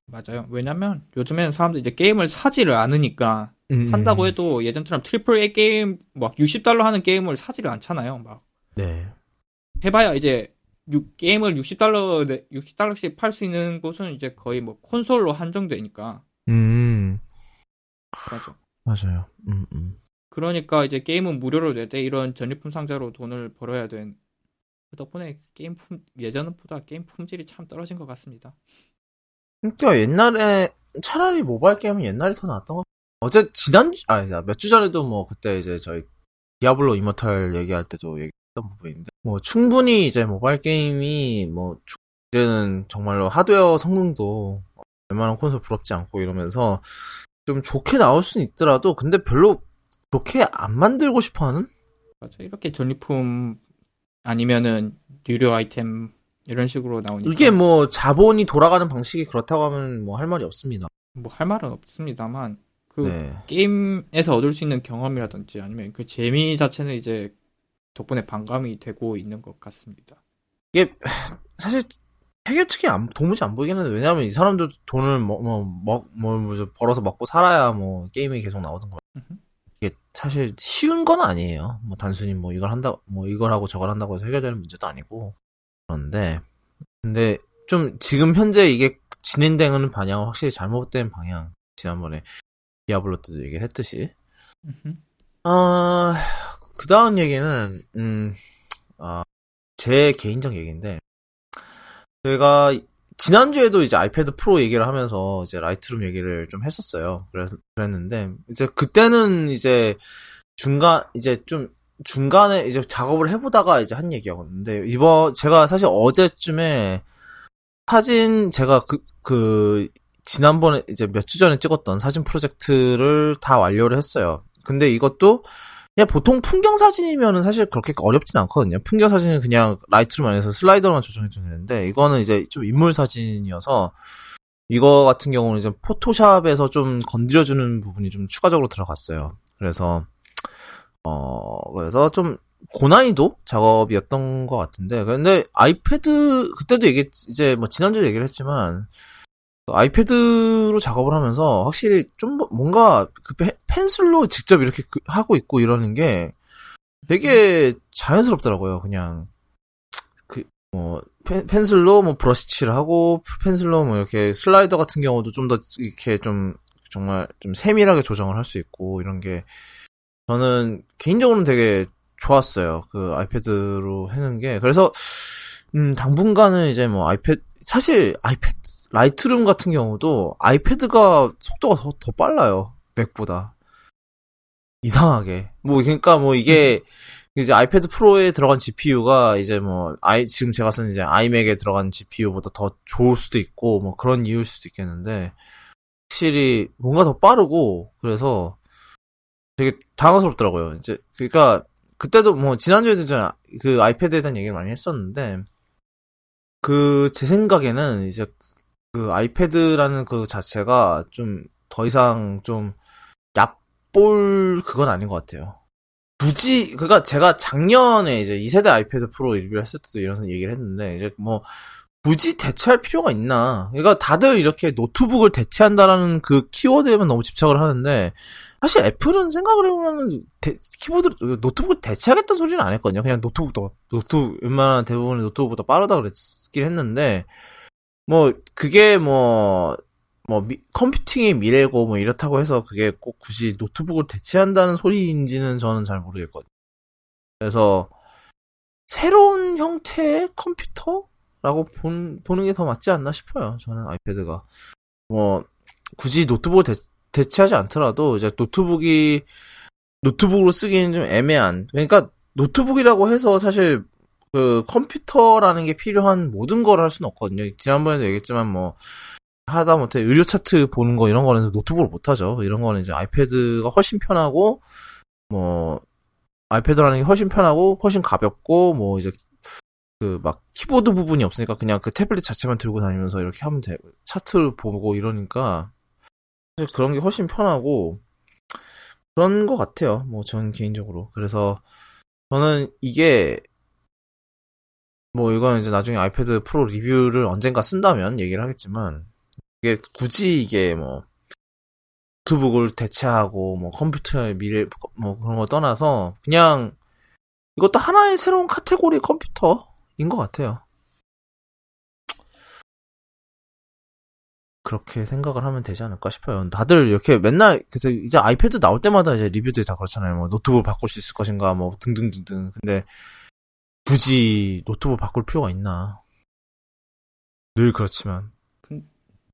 맞아요. 왜냐면 요즘에는 사람들이 이제 게임을 사지를 않으니까 음, 산다고 해도 예전처럼 triple A 게임 막 60달러 하는 게임을 사지를 않잖아요. 막 네. 해봐야 이제 육- 게임을 60달러 60달러씩 팔 수 있는 곳은 이제 거의 뭐 콘솔로 한정되니까 음 맞아. 맞아요. 음 음. 그러니까 이제 게임은 무료로 내되 이런 전리품 상자로 돈을 벌어야 된. 그 덕분에 게임 품 예전보다 게임 품질이 참 떨어진 것 같습니다. 그러니까 옛날에 차라리 모바일 게임은 옛날이 더 나았던 것 같아요. 어제 지난주 아니 몇주 전에도 뭐 그때 이제 저희 디아블로 이모탈 얘기할 때도 얘기했던 부분인데 뭐 충분히 이제 모바일 게임이 뭐 이제는 정말로 하드웨어 성능도 웬만한 콘솔 부럽지 않고 이러면서 좀 좋게 나올 수는 있더라도 근데 별로 좋게 안 만들고 싶어하는 맞아. 이렇게 전리품 아니면은 유료 아이템 이런 식으로 나오니까 이게 뭐 자본이 돌아가는 방식이 그렇다고 하면 뭐 할 말이 없습니다. 뭐 할 말은 없습니다만 그 네. 게임에서 얻을 수 있는 경험이라든지 아니면 그 재미 자체는 이제 덕분에 반감이 되고 있는 것 같습니다. 이게 사실 해결 측이 안, 도무지 안 보이긴 하는데 왜냐하면 이 사람들 돈을 뭐, 뭐, 먹, 뭐, 뭐 벌어서 먹고 살아야 뭐 게임이 계속 나오던 거예요. 이게 사실 쉬운 건 아니에요. 뭐 단순히 뭐 이걸 한다, 뭐 이걸 하고 저걸 한다고 해서 해결되는 문제도 아니고 그런데 근데 좀 지금 현재 이게 진행되는 방향은 확실히 잘못된 방향. 지난번에 디아블로 때도 얘기했듯이. 아, 그 다음 얘기는, 음, 아, 제 개인적 얘기인데, 저희가 지난주에도 이제 아이패드 프로 얘기를 하면서 이제 라이트룸 얘기를 좀 했었어요. 그랬는데, 이제 그때는 이제 중간, 이제 좀 중간에 이제 작업을 해보다가 이제 한 얘기였는데, 이번, 제가 사실 어제쯤에 사진, 제가 그, 그, 지난번에 이제 몇 주 전에 찍었던 사진 프로젝트를 다 완료를 했어요. 근데 이것도 그냥 보통 풍경 사진이면은 사실 그렇게 어렵진 않거든요. 풍경 사진은 그냥 라이트룸 안에서 슬라이더만 조정해주면 되는데 이거는 이제 좀 인물 사진이어서 이거 같은 경우는 이제 포토샵에서 좀 건드려주는 부분이 좀 추가적으로 들어갔어요. 그래서 어 그래서 좀 고난이도 작업이었던 것 같은데 근데 아이패드 그때도 얘기 이제 뭐 지난주에 얘기를 했지만 그 아이패드로 작업을 하면서 확실히 좀 뭔가 그 펜- 펜슬로 직접 이렇게 그- 하고 있고 이러는 게 되게 자연스럽더라고요. 그냥 그 뭐 펜슬로 뭐 브러쉬칠을 하고 펜슬로 뭐 이렇게 슬라이더 같은 경우도 좀 더 이렇게 좀 정말 좀 세밀하게 조정을 할 수 있고 이런 게 저는 개인적으로는 되게 좋았어요. 그 아이패드로 해는 게 그래서 음 당분간은 이제 뭐 아이패드 사실 아이패드 라이트룸 같은 경우도 아이패드가 속도가 더, 더 빨라요. 맥보다. 이상하게. 뭐, 그러니까 뭐 이게, 이제 아이패드 프로에 들어간 GPU가 이제 뭐, 아이, 지금 제가 쓰는 이제 아이맥에 들어간 GPU보다 더 좋을 수도 있고, 뭐 그런 이유일 수도 있겠는데, 확실히 뭔가 더 빠르고, 그래서 되게 당황스럽더라고요. 이제, 그러니까, 그때도 뭐, 지난주에도 제가 그 아이패드에 대한 얘기를 많이 했었는데, 그, 제 생각에는 이제 그 아이패드라는 그 자체가 좀 더 이상 좀 얕볼 그건 아닌 것 같아요. 굳이 그니까 제가 작년에 이제 2세대 아이패드 프로 리뷰를 했을 때도 이런 얘기를 했는데 이제 뭐 굳이 대체할 필요가 있나? 그러니까 다들 이렇게 노트북을 대체한다라는 그 키워드에만 너무 집착을 하는데 사실 애플은 생각을 해보면은 대, 키보드 노트북을 대체하겠다는 소리는 안 했거든요. 그냥 노트북도 노트북 웬만한 대부분의 노트북보다 빠르다 그랬긴 했는데 뭐 그게 뭐뭐 뭐 미, 컴퓨팅의 미래고 뭐 이렇다고 해서 그게 꼭 굳이 노트북을 대체한다는 소리인지는 저는 잘 모르겠거든요. 그래서 새로운 형태의 컴퓨터라고 본, 보는 게 더 맞지 않나 싶어요. 저는 아이패드가 뭐 굳이 노트북을 대, 대체하지 않더라도 이제 노트북이 노트북으로 쓰기는 좀 애매한 그러니까 노트북이라고 해서 사실 그 컴퓨터라는 게 필요한 모든 걸 할 수는 없거든요. 지난번에도 얘기했지만 뭐 하다 못해 의료 차트 보는 거 이런 거는 노트북으로 못 하죠. 이런 거는 이제 아이패드가 훨씬 편하고 뭐 아이패드라는 게 훨씬 편하고 훨씬 가볍고 뭐 이제 그 막 키보드 부분이 없으니까 그냥 그 태블릿 자체만 들고 다니면서 이렇게 하면 돼. 차트를 보고 이러니까 사실 그런 게 훨씬 편하고 그런 것 같아요. 뭐 전 개인적으로. 그래서 저는 이게 뭐 이건 이제 나중에 아이패드 프로 리뷰를 언젠가 쓴다면 얘기를 하겠지만 이게 굳이 이게 뭐 노트북을 대체하고 뭐 컴퓨터의 미래 뭐 그런 거 떠나서 그냥 이것도 하나의 새로운 카테고리 컴퓨터인 것 같아요. 그렇게 생각을 하면 되지 않을까 싶어요. 다들 이렇게 맨날 그래서 이제 아이패드 나올 때마다 이제 리뷰들이 다 그렇잖아요. 뭐 노트북 바꿀 수 있을 것인가 뭐 등등등등. 근데 굳이 노트북 바꿀 필요가 있나? 늘 그렇지만.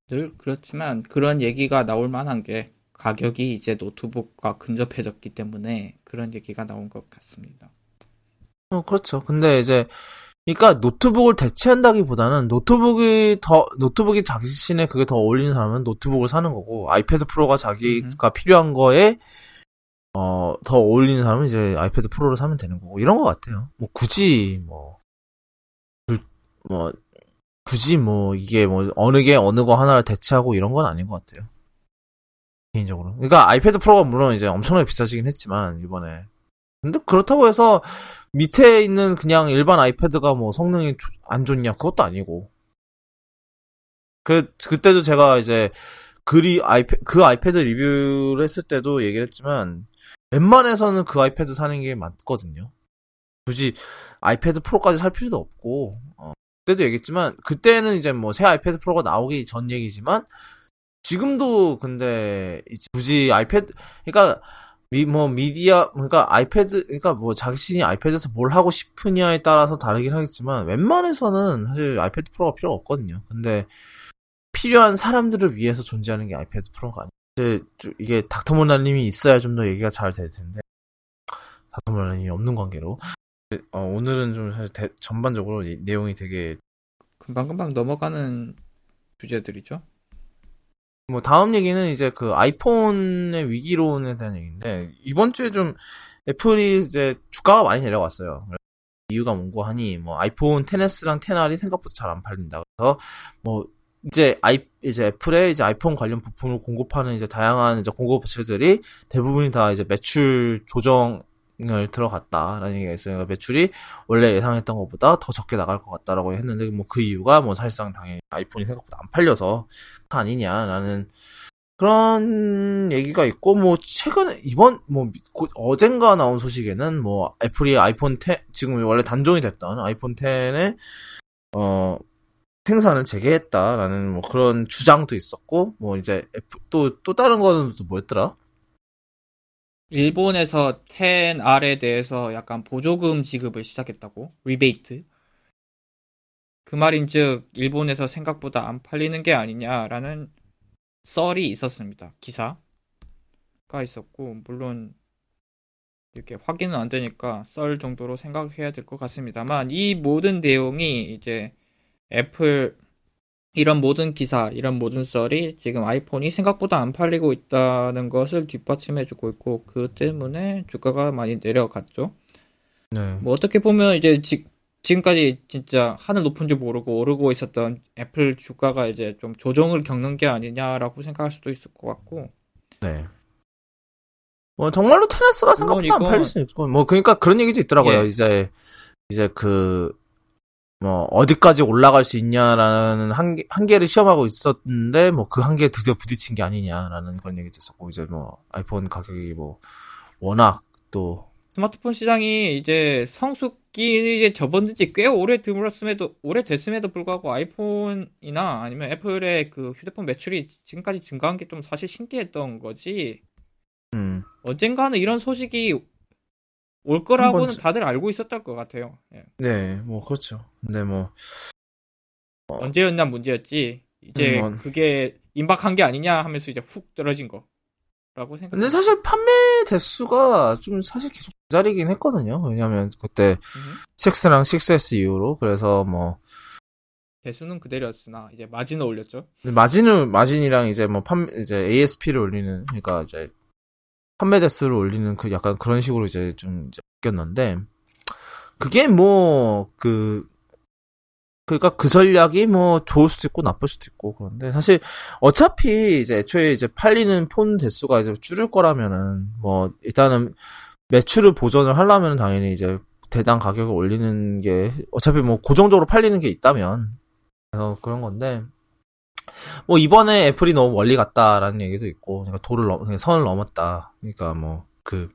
늘 그렇지만 그런 얘기가 나올 만한 게 가격이 이제 노트북과 근접해졌기 때문에 그런 얘기가 나온 것 같습니다. 어, 그렇죠. 근데 이제 그러니까 노트북을 대체한다기보다는 노트북이 더 노트북이 자신의 그게 더 어울리는 사람은 노트북을 사는 거고 아이패드 프로가 자기가 음. 필요한 거에 어, 더 어울리는 사람은 이제 아이패드 프로를 사면 되는 거고, 이런 것 같아요. 뭐, 굳이, 뭐, 뭐, 굳이 뭐, 이게 뭐, 어느 게 어느 거 하나를 대체하고 이런 건 아닌 것 같아요. 개인적으로. 그러니까 아이패드 프로가 물론 이제 엄청나게 비싸지긴 했지만, 이번에. 근데 그렇다고 해서 밑에 있는 그냥 일반 아이패드가 뭐 성능이 안 좋냐, 그것도 아니고. 그, 그때도 제가 이제 글이 아이패, 그 아이패드 리뷰를 했을 때도 얘기를 했지만, 웬만해서는 그 아이패드 사는 게 맞거든요. 굳이 아이패드 프로까지 살 필요도 없고 어, 그때도 얘기했지만 그때는 이제 뭐 새 아이패드 프로가 나오기 전 얘기지만 지금도 근데 굳이 아이패드 그러니까 미, 뭐 미디어 그러니까 아이패드 그러니까 뭐 자신이 아이패드에서 뭘 하고 싶으냐에 따라서 다르긴 하겠지만 웬만해서는 사실 아이패드 프로가 필요 없거든요. 근데 필요한 사람들을 위해서 존재하는 게 아이패드 프로가 아니에요. 이제 이게 닥터몰라님이 있어야 좀 더 얘기가 잘 될 텐데 닥터몰라님이 없는 관계로 어, 오늘은 좀 사실 대, 전반적으로 이, 내용이 되게 금방금방 넘어가는 주제들이죠. 뭐 다음 얘기는 이제 그 아이폰의 위기론에 대한 얘기인데 이번 주에 좀 애플이 이제 주가가 많이 내려갔어요. 이유가 뭔고 하니 뭐 아이폰 10s랑 10R이 생각보다 잘 안 팔린다. 그래서 뭐 이제 아이 이제 애플의 이제 아이폰 관련 부품을 공급하는 이제 다양한 이제 공급 업체들이 대부분이 다 이제 매출 조정을 들어갔다라는 얘기가 있어요. 그러니까 매출이 원래 예상했던 것보다 더 적게 나갈 것 같다라고 했는데 뭐 그 이유가 뭐 사실상 당연히 아이폰이 생각보다 안 팔려서 아니냐라는 그런 얘기가 있고 뭐 최근에 이번 뭐 어젠가 나온 소식에는 뭐 애플이 아이폰 10 지금 원래 단종이 됐던 아이폰 10에 어 생산을 재개했다라는 뭐 그런 주장도 있었고 뭐 이제 또또 또 다른 거는 또 뭐였더라? 일본에서 10R에 대해서 약간 보조금 지급을 시작했다고? 리베이트 그 말인즉 일본에서 생각보다 안 팔리는 게 아니냐라는 썰이 있었습니다. 기사가 있었고 물론 이렇게 확인은 안 되니까 썰 정도로 생각해야 될 것 같습니다만 이 모든 내용이 이제 애플 이런 모든 기사, 이런 모든 썰이 지금 아이폰이 생각보다 안 팔리고 있다는 것을 뒷받침해주고 있고 그 때문에 주가가 많이 내려갔죠. 네. 뭐 어떻게 보면 이제 지, 지금까지 진짜 하늘 높은 줄 모르고 오르고 있었던 애플 주가가 이제 좀 조정을 겪는 게 아니냐라고 생각할 수도 있을 것 같고. 네. 뭐 정말로 테네스가 생각보다 안 이건- 팔릴 수 있고 뭐 그러니까 그런 얘기도 있더라고요. 예. 이제 이제 그 뭐 어디까지 올라갈 수 있냐라는 한계 한계를 시험하고 있었는데 뭐 그 한계에 드디어 부딪힌 게 아니냐라는 그런 얘기도 있었고 이제 뭐 아이폰 가격이 뭐 워낙 또 스마트폰 시장이 이제 성숙기에 접어든 지 꽤 오래 드물었음에도 오래 됐음에도 불구하고 아이폰이나 아니면 애플의 그 휴대폰 매출이 지금까지 증가한 게 좀 사실 신기했던 거지. 음. 언젠가는 이런 소식이 올 거라고는 번쯤. 다들 알고 있었던 것 같아요. 예. 네, 뭐 그렇죠. 근데 뭐 언제였냐 문제였지. 이제 음, 뭐. 그게 임박한 게 아니냐 하면서 이제 훅 떨어진 거라고 생각. 근데 사실 판매 대수가 좀 사실 계속 제자리긴 했거든요. 왜냐면 그때 음. 6랑 6S 이후로 그래서 뭐 대수는 그대로였으나 이제 마진을 올렸죠. 마진을 마진이랑 이제 뭐 판 이제 ASP를 올리는 그러니까 이제 판매 대수를 올리는 그 약간 그런 식으로 이제 좀 바뀌었는데 그게 뭐 그 그러니까 그 전략이 뭐 좋을 수도 있고 나쁠 수도 있고 그런데 사실 어차피 이제 애초에 이제 팔리는 폰 대수가 이제 줄을 거라면은 뭐 일단은 매출을 보전을 하려면 당연히 이제 대당 가격을 올리는 게 어차피 뭐 고정적으로 팔리는 게 있다면 그래서 그런 건데 뭐 이번에 애플이 너무 멀리 갔다라는 얘기도 있고 그러니까 도를 넘 그냥 선을 넘었다. 그러니까 뭐 그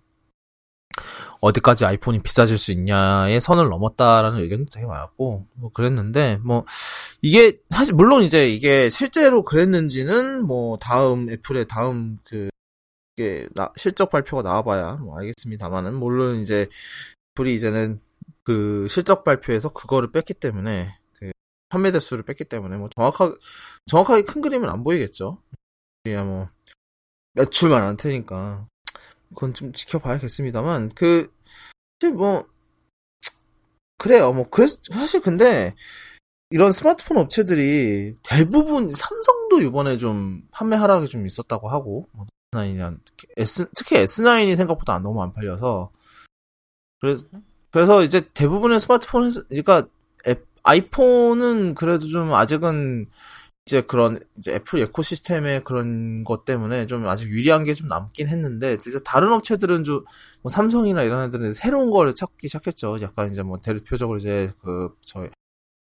어디까지 아이폰이 비싸질 수 있냐의 선을 넘었다라는 의견도 되게 많았고 뭐 그랬는데 뭐 이게 사실 물론 이제 이게 실제로 그랬는지는 뭐 다음 애플의 다음 그 나- 실적 발표가 나와봐야 뭐 알겠습니다만은 물론 이제 애플이 이제는 그 실적 발표에서 그거를 뺐기 때문에 그 판매 대수를 뺐기 때문에 뭐 정확하게 정확하게 큰 그림은 안 보이겠죠. 그냥 뭐 매출만 안 테니까 그건 좀 지켜봐야겠습니다만 그 사실 뭐 그래요. 뭐 그래 사실 근데 이런 스마트폰 업체들이 대부분 삼성도 이번에 좀 판매 하락이 좀 있었다고 하고 뭐 S9이나 S 특히 S9이 생각보다 너무 안 팔려서 그래서 그래서 이제 대부분의 스마트폰 그러니까 앱- 아이폰은 그래도 좀 아직은 이제 그런 이제 애플 에코시스템의 그런 것 때문에 좀 아직 유리한 게 좀 남긴 했는데 이제 다른 업체들은 좀 뭐 삼성이나 이런 애들은 새로운 거를 찾기 시작했죠. 약간 이제 뭐 대표적으로 이제 그 저희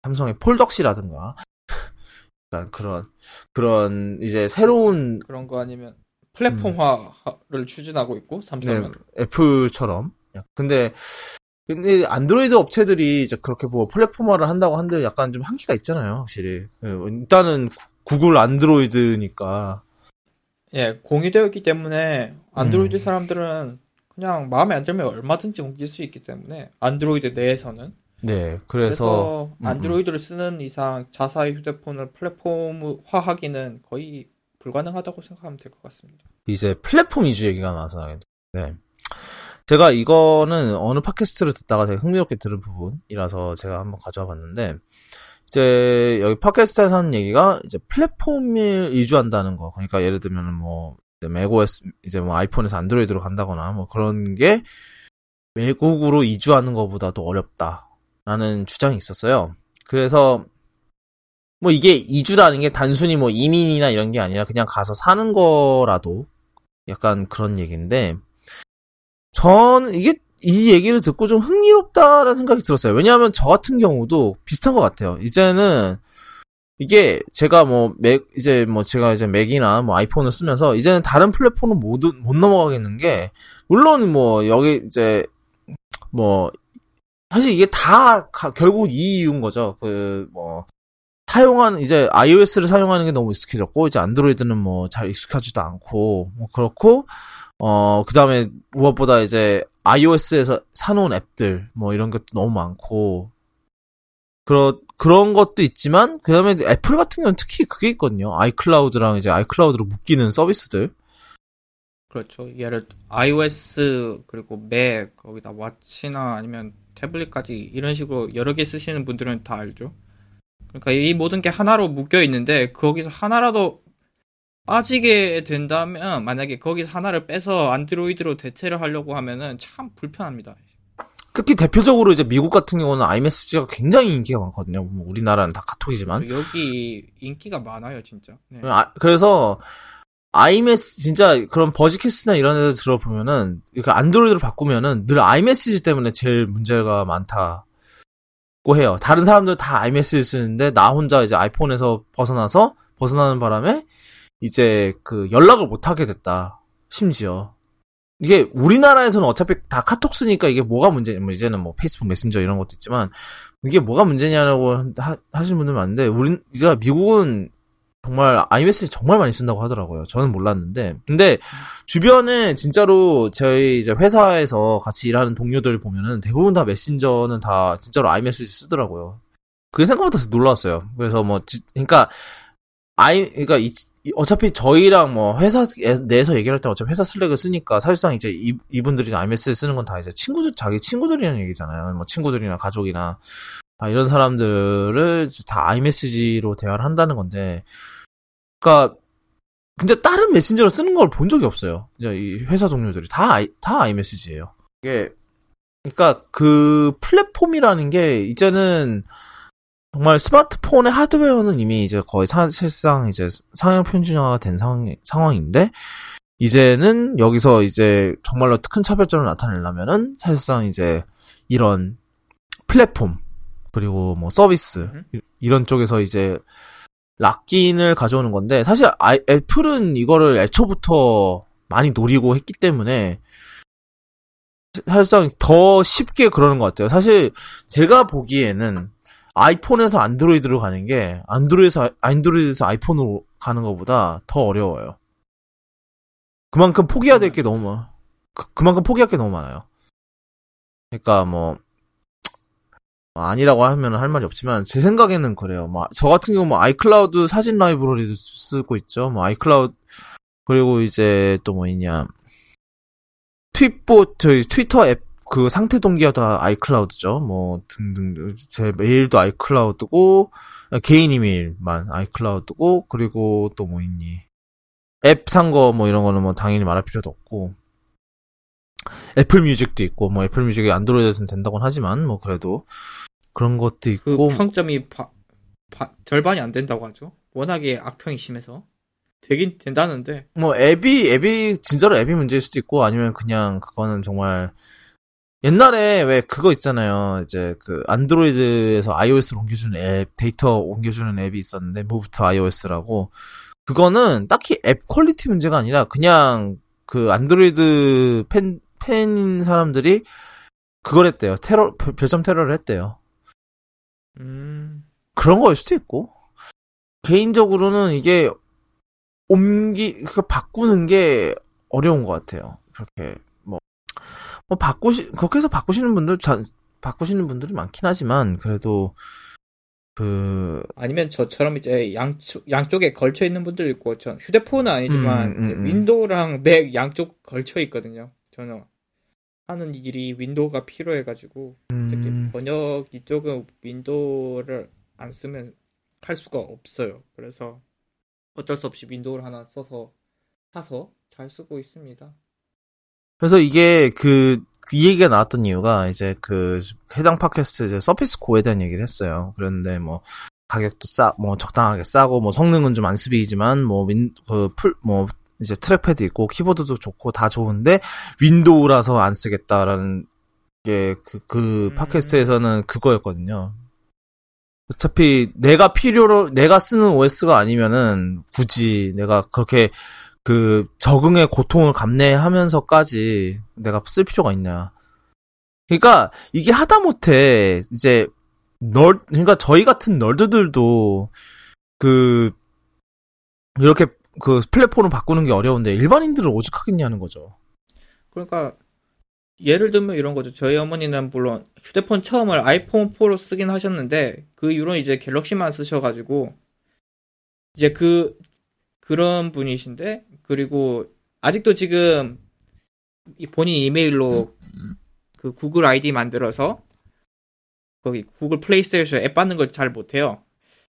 삼성의 폴덕시라든가 약간 그런 그런 이제 새로운 그런 거 아니면 플랫폼화를 추진하고 있고 네, 삼성은 애플처럼. 근데 근데 안드로이드 업체들이 이제 그렇게 뭐 플랫폼화를 한다고 한들 약간 좀 한계가 있잖아요, 확실히. 예, 일단은 구- 구글 안드로이드니까. 예 공유되어 있기 때문에 안드로이드 음. 사람들은 그냥 마음에 안 들면 얼마든지 옮길 수 있기 때문에 안드로이드 내에서는 네, 그래서 그래서 음, 안드로이드를 쓰는 이상 자사의 휴대폰을 플랫폼화하기는 거의 불가능하다고 생각하면 될 것 같습니다. 이제 플랫폼 이주 얘기가 나와서 네. 제가 이거는 어느 팟캐스트를 듣다가 되게 흥미롭게 들은 부분이라서 제가 한번 가져와 봤는데 이제 여기 팟캐스트에서 하는 얘기가 이제 플랫폼을 이주한다는 거. 그러니까 예를 들면 뭐 맥OS 이제 뭐 아이폰에서 안드로이드로 간다거나 뭐 그런 게 외국으로 이주하는 것보다도 어렵다라는 주장이 있었어요. 그래서 뭐 이게 이주라는 게 단순히 뭐 이민이나 이런 게 아니라 그냥 가서 사는 거라도 약간 그런 얘기인데 전 이게 이 얘기를 듣고 좀 흥미롭다라는 생각이 들었어요. 왜냐하면 저 같은 경우도 비슷한 것 같아요. 이제는 이게 제가 뭐 맥 이제 뭐 제가 이제 맥이나 뭐 아이폰을 쓰면서 이제는 다른 플랫폼은 못, 못 넘어가겠는 게 물론 뭐 여기 이제 뭐 사실 이게 다 가- 결국 이 이유인 거죠. 그 뭐 사용하는 이제 iOS를 사용하는 게 너무 익숙해졌고 이제 안드로이드는 뭐 잘 익숙하지도 않고 뭐 그렇고 어 그 다음에 무엇보다 이제 iOS에서 사놓은 앱들 뭐 이런 것도 너무 많고 그런 그런 것도 있지만 그 다음에 애플 같은 경우는 특히 그게 있거든요. 아이클라우드랑 이제 아이클라우드로 묶이는 서비스들. 그렇죠. 예를 iOS 그리고 맥 거기다 왓치나 아니면 태블릿까지 이런 식으로 여러 개 쓰시는 분들은 다 알죠. 그러니까 이 모든 게 하나로 묶여 있는데 거기서 하나라도 빠지게 된다면 만약에 거기서 하나를 빼서 안드로이드로 대체를 하려고 하면은 참 불편합니다. 특히 대표적으로 이제 미국 같은 경우는 iMessage가 굉장히 인기가 많거든요. 뭐 우리나라는 다 카톡이지만. 여기 인기가 많아요, 진짜. 네. 아, 그래서 iMessage 진짜 그런 버즈캐스트나 이런 데서 들어보면은 그러니까 안드로이드로 바꾸면은 늘 iMessage 때문에 제일 문제가 많다고 해요. 다른 사람들 다 iMessage 쓰는데 나 혼자 이제 아이폰에서 벗어나서 벗어나는 바람에 이제 그 연락을 못 하게 됐다. 심지어 이게 우리나라에서는 어차피 다 카톡 쓰니까 이게 뭐가 문제냐, 뭐 이제는 뭐 페이스북 메신저 이런 것도 있지만 이게 뭐가 문제냐라고 하, 하시는 분들 많은데 우린 이제 미국은 정말 iMessage 정말 많이 쓴다고 하더라고요. 저는 몰랐는데 근데 주변에 진짜로 저희 이제 회사에서 같이 일하는 동료들 보면은 대부분 다 메신저는 다 진짜로 iMessage 쓰더라고요. 그게 생각보다 놀랐어요. 그래서 뭐 지, 그러니까 아이 그러니까 이, 어차피 저희랑 뭐 회사 내에서 얘기할 때 어차피 회사 슬랙을 쓰니까 사실상 이제 이, 이분들이 iMessage 쓰는 건 다 이제 친구들 자기 친구들이라는 얘기잖아요. 뭐 친구들이나 가족이나 아, 이런 사람들을 다 iMessage로 대화를 한다는 건데 그러니까 근데 다른 메신저를 쓰는 걸 본 적이 없어요. 이 회사 동료들이 다 아이, 다 iMessage예요. 이게 그러니까 그 플랫폼이라는 게 이제는 정말 스마트폰의 하드웨어는 이미 이제 거의 사실상 이제 상향 평준화가 된 상황, 상황인데, 이제는 여기서 이제 정말로 큰 차별점을 나타내려면은 사실상 이제 이런 플랫폼, 그리고 뭐 서비스, 음. 이런 쪽에서 이제 락인을 가져오는 건데, 사실 아이, 애플은 이거를 애초부터 많이 노리고 했기 때문에, 사실상 더 쉽게 그러는 것 같아요. 사실 제가 보기에는 아이폰에서 안드로이드로 가는 게 안드로이드에서 안드로이드에서 아이폰으로 가는 것보다 더 어려워요. 그만큼 포기해야 될 게 너무 많아. 그, 만큼 포기할 게 너무 많아요. 그러니까 뭐 아니라고 하면 할 말이 없지만 제 생각에는 그래요. 뭐 저 같은 경우 뭐 아이클라우드 사진 라이브러리도 쓰고 있죠. 뭐 아이클라우드 그리고 이제 또 뭐 있냐 트윗보 저희 트위터 앱 그 상태 동기화가 다 아이클라우드죠. 뭐 등등 제 메일도 아이클라우드고 개인 이메일만 아이클라우드고 그리고 또 뭐 있니? 앱 산 거 뭐 이런 거는 뭐 당연히 말할 필요도 없고. 애플 뮤직도 있고 뭐 애플 뮤직이 안드로이드에서는 된다고는 하지만 뭐 그래도 그런 것도 그 있고. 평점이 바- 바- 절반이 안 된다고 하죠. 워낙에 악평이 심해서. 되긴 된다는데. 뭐 앱이 앱이 진짜로 앱이 문제일 수도 있고 아니면 그냥 그거는 정말 옛날에 왜 그거 있잖아요. 이제 그 안드로이드에서 iOS로 옮겨주는 앱 데이터 옮겨주는 앱이 있었는데 Move to iOS라고 그거는 딱히 앱 quality 문제가 아니라 그냥 그 안드로이드 팬 팬인 사람들이 그걸 했대요. 테러 별- 별점 테러를 했대요. 음, 그런 거일 수도 있고 개인적으로는 이게 옮기 그 바꾸는 게 어려운 것 같아요. 그렇게 뭐, 뭐 바꾸시 그렇게 해서 바꾸시는 분들 자, 바꾸시는 분들이 많긴 하지만 그래도 그 아니면 저처럼 이제 양쪽 양쪽에 걸쳐 있는 분들 있고 전 휴대폰은 아니지만 음, 음, 이제 음. 윈도우랑 맥 양쪽 걸쳐 있거든요. 저는 하는 일이 윈도우가 필요해 가지고 특히 음, 번역 이쪽은 윈도우를 안 쓰면 할 수가 없어요. 그래서 어쩔 수 없이 윈도우를 하나 써서 사서 잘 쓰고 있습니다. 그래서 이게 그, 이 얘기가 나왔던 이유가 이제 그 해당 팟캐스트 이제 서피스 고에 대한 얘기를 했어요. 그런데 뭐 가격도 싸, 뭐 적당하게 싸고 뭐 성능은 좀 안습이지만 뭐 윈, 그 full, 뭐 이제 trackpad 있고 키보드도 좋고 다 좋은데 윈도우라서 안 쓰겠다라는 게 그, 그 음. 팟캐스트에서는 그거였거든요. 어차피 내가 필요로, 내가 쓰는 OS가 아니면은 굳이 내가 그렇게 그 적응의 고통을 감내하면서까지 내가 쓸 필요가 있냐. 그러니까 이게 하다못해 이제 널 그러니까 저희 같은 널드들도 그 이렇게 그 플랫폼을 바꾸는 게 어려운데 일반인들은 오죽하겠냐는 거죠. 그러니까 예를 들면 이런 거죠. 저희 어머니는 물론 휴대폰 처음을 아이폰 4로 쓰긴 하셨는데 그 이후로는 이제 갤럭시만 쓰셔가지고 이제 그 그런 분이신데 그리고 아직도 지금 본인 이메일로 그 구글 아이디 만들어서 거기 구글 플레이스토어에서 앱 받는 걸 잘 못해요.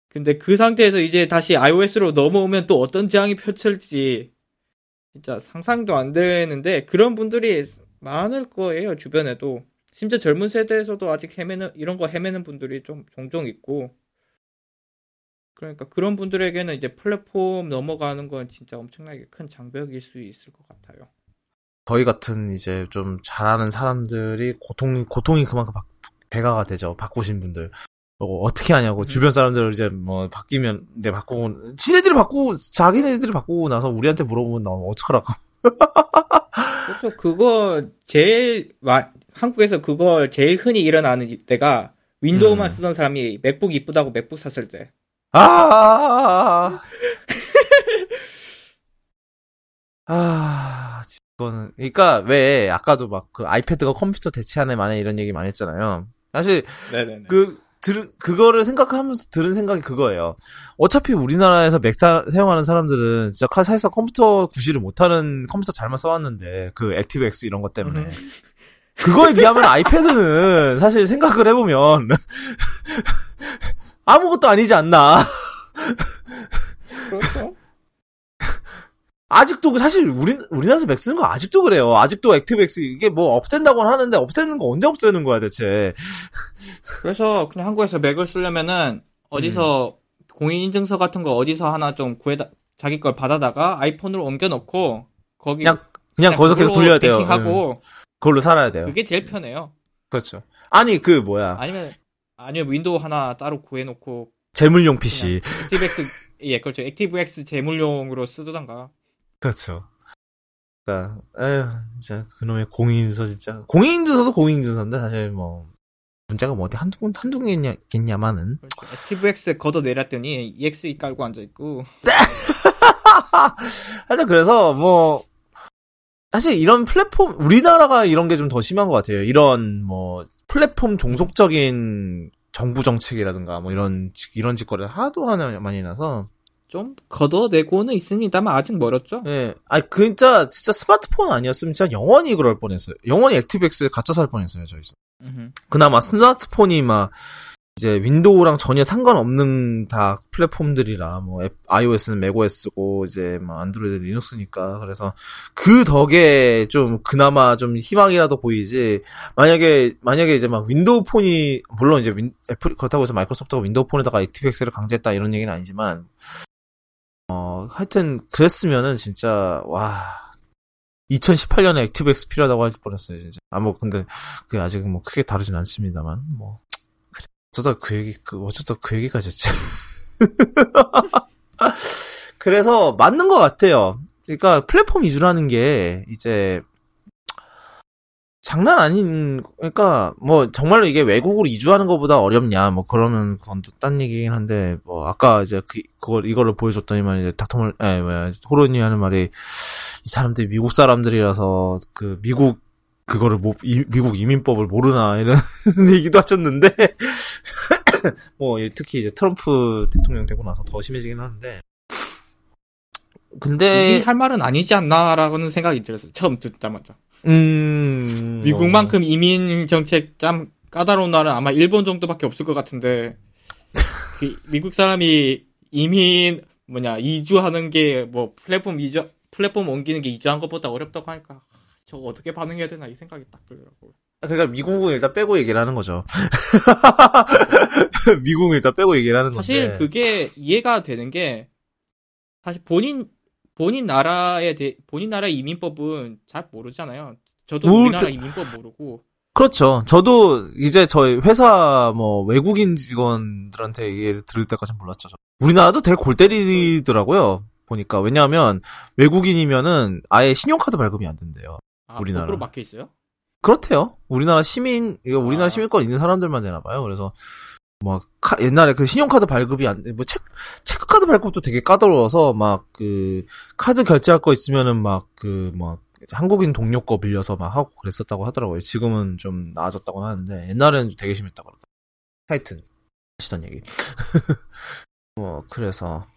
근데 그 상태에서 이제 다시 iOS로 넘어오면 또 어떤 재앙이 펼쳐질지 진짜 상상도 안 되는데 그런 분들이 많을 거예요 주변에도 심지어 젊은 세대에서도 아직 헤매는 이런 거 헤매는 분들이 좀 종종 있고 그러니까 그런 분들에게는 이제 플랫폼 넘어가는 건 진짜 엄청나게 큰 장벽일 수 있을 것 같아요. 저희 같은 이제 좀 잘하는 사람들이 고통 고통이 그만큼 바, 배가가 되죠. 바꾸신 분들. 어, 어떻게 하냐고 음. 주변 사람들 이제 뭐 바뀌면 내 바꾸고 지네들이 바꾸고 자기네들이 바꾸고 나서 우리한테 물어보면 나 어떡하라고. 그렇죠. 그거 제일 와- 한국에서 그걸 제일 흔히 일어나는 때가 윈도우만 음. 쓰던 사람이 맥북 이쁘다고 맥북 샀을 때. 아, 아, 이거는, 그러니까 왜 아까도 막 그 아이패드가 컴퓨터 대체하네 마네 이런 얘기 많이 했잖아요. 사실 네네네. 그 들, 그거를 생각하면서 들은 생각이 그거예요. 어차피 우리나라에서 맥 사, 사용하는 사람들은 진짜 카- 사실상 컴퓨터 구실을 못하는 컴퓨터 잘만 써왔는데 그 액티브엑스 이런 것 때문에 음. 그거에 비하면 아이패드는 사실 생각을 해보면 아무것도 아니지 않나. 그렇죠. 아직도 그 사실 우리 우리나라에서 맥 쓰는 거 아직도 그래요. 아직도 액티브엑스 이게 뭐 없앤다고는 하는데 없애는 거 언제 없애는 거야 대체. 그래서 그냥 한국에서 맥을 쓰려면은 어디서 음. 공인인증서 같은 거 어디서 하나 좀 구해다 자기 걸 받아다가 아이폰으로 옮겨놓고 거기 그냥 그냥 거기서 계속 돌려야 돼요. 응. 뱅킹하고 그걸로 살아야 돼요. 그게 제일 편해요. 그렇죠. 아니 그 뭐야 아니면 아니면 윈도우 하나 따로 구해놓고 제물용 PC. 액티브엑스 예 그렇죠 액티브엑스 제물용으로 쓰던가 그렇죠. 그러니까 에휴 진짜 그놈의 공인인증서 진짜 공인인증서도 공인인증서인데 사실 뭐 문제가 뭐 어디 한두 군 한두 개겠냐마는 그렇죠. 액티브엑스 걷어 내렸더니 EXE 깔고 앉아 있고 하여튼 그래서 뭐 사실 이런 플랫폼 우리나라가 이런 게 좀 더 심한 것 같아요. 이런 뭐 플랫폼 종속적인 정부 정책이라든가 뭐 이런 이런 짓거리를 하도 하나 많이 나서 좀 걷어내고는 있습니다만 아직 멀었죠. 예, 아 진짜 진짜 스마트폰 아니었으면 진짜 영원히 그럴 뻔했어요. 영원히 액티브엑스에 갇혀 살 뻔했어요 저희. 그나마 스마트폰이 막 이제 윈도우랑 전혀 상관없는 다 플랫폼들이라 뭐 앱, iOS는 맥OS고 이제 뭐 안드로이드 리눅스니까 그래서 그 덕에 좀 그나마 좀 희망이라도 보이지. 만약에 만약에 이제 막 윈도우 폰이 물론 이제 윈, 애플 그렇다고 해서 마이크로소프트가 윈도우 폰에다가 ActiveX를 강제했다 이런 얘기는 아니지만 어 하여튼 그랬으면은 진짜 와 2018년에 액티브 엑스 필요하다고 할 뻔했어요 진짜. 아 뭐 근데 그게 아직 뭐 크게 다르진 않습니다만 뭐 어쩌다 그 얘기 그 어쩌다 그 얘기까지 했지? 그래서 맞는 것 같아요. 그러니까 플랫폼 위주라는 게 이제 장난 아닌 그러니까 뭐 정말로 이게 외국으로 이주하는 것보다 어렵냐 뭐 그러면 그건 또 딴 얘기긴 한데 뭐 아까 이제 그 그걸 이거를 보여줬더니만 이제 닥터물 에 뭐야 호론이 하는 말이 이 사람들이 미국 사람들이라서 그 미국 그거를 못 이- 미국 이민법을 모르나 이런 얘기도 하셨는데 뭐 특히 이제 트럼프 대통령 되고 나서 더 심해지긴 하는데 근데 이할 말은 아니지 않나라고는 생각이 들었어요. 처음 듣자마자. 음 미국만큼 이민 정책 참 까다로운 나라는 아마 일본 정도밖에 없을 것 같은데 그 미국 사람이 이민 뭐냐 이주하는 게 뭐 플랫폼 이주 플랫폼 옮기는 게 이주한 것보다 어렵다고 하니까 저거 어떻게 반응해야 되나 이 생각이 딱 들더라고요. 그러니까 미국은 일단 빼고 얘기를 하는 거죠. 미국은 일단 빼고 얘기를 하는 건데. 사실 그게 이해가 되는 게 사실 본인 본인 나라에 대 본인 나라 이민법은 잘 모르잖아요. 저도 모르- 우리나라 이민법 모르고 그렇죠. 저도 이제 저희 회사 뭐 외국인 직원들한테 얘기를 들을 때까지 몰랐죠. 저. 우리나라도 되게 골 때리더라고요. 보니까 왜냐하면 외국인이면은 아예 신용카드 발급이 안 된대요. 아, 우리나라. 법으로 막혀 있어요? 그렇대요. 우리나라 시민, 이거 우리나라 아. 시민권 있는 사람들만 되나 봐요. 그래서, 뭐, 카- 옛날에 그 신용카드 발급이 안, 뭐, 체, 체크카드 발급도 되게 까다로워서, 막, 그, 카드 결제할 거 있으면은 막, 그, 뭐, 한국인 동료 거 빌려서 막 하고 그랬었다고 하더라고요. 지금은 좀 나아졌다고 하는데, 옛날에는 되게 심했다고 그러더라고요. 하여튼, 하시던 얘기. 뭐, 그래서,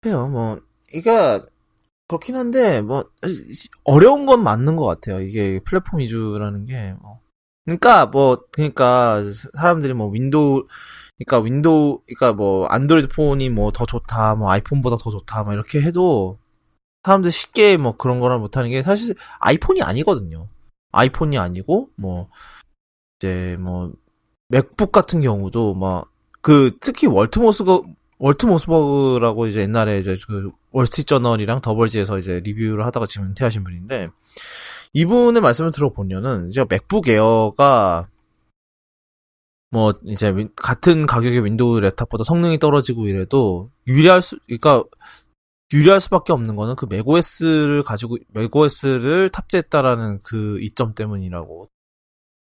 그래요, 뭐, 이가, 그렇긴 한데 뭐 어려운 건 맞는 것 같아요. 이게 플랫폼 위주라는 게 뭐. 그러니까 뭐 그러니까 사람들이 뭐 윈도우 그러니까 윈도우 그러니까 뭐 안드로이드 폰이 뭐 더 좋다 뭐 아이폰보다 더 좋다 뭐 이렇게 해도 사람들 쉽게 뭐 그런 거를 못하는 게 사실 아이폰이 아니거든요. 아이폰이 아니고 뭐 이제 뭐 맥북 같은 경우도 뭐그 특히 월트 모스가 월트 모스버그라고 이제 옛날에 이제 그 월스트리트 저널이랑 The Verge에서 이제 리뷰를 하다가 지금 은퇴하신 분인데 이분의 말씀을 들어보면은 이제 맥북 에어가 뭐 이제 같은 가격의 윈도우 laptop보다 성능이 떨어지고 이래도 유리할 수 그러니까 유리할 수밖에 없는 거는 그 맥OS를 가지고 맥OS를 탑재했다라는 그 이점 때문이라고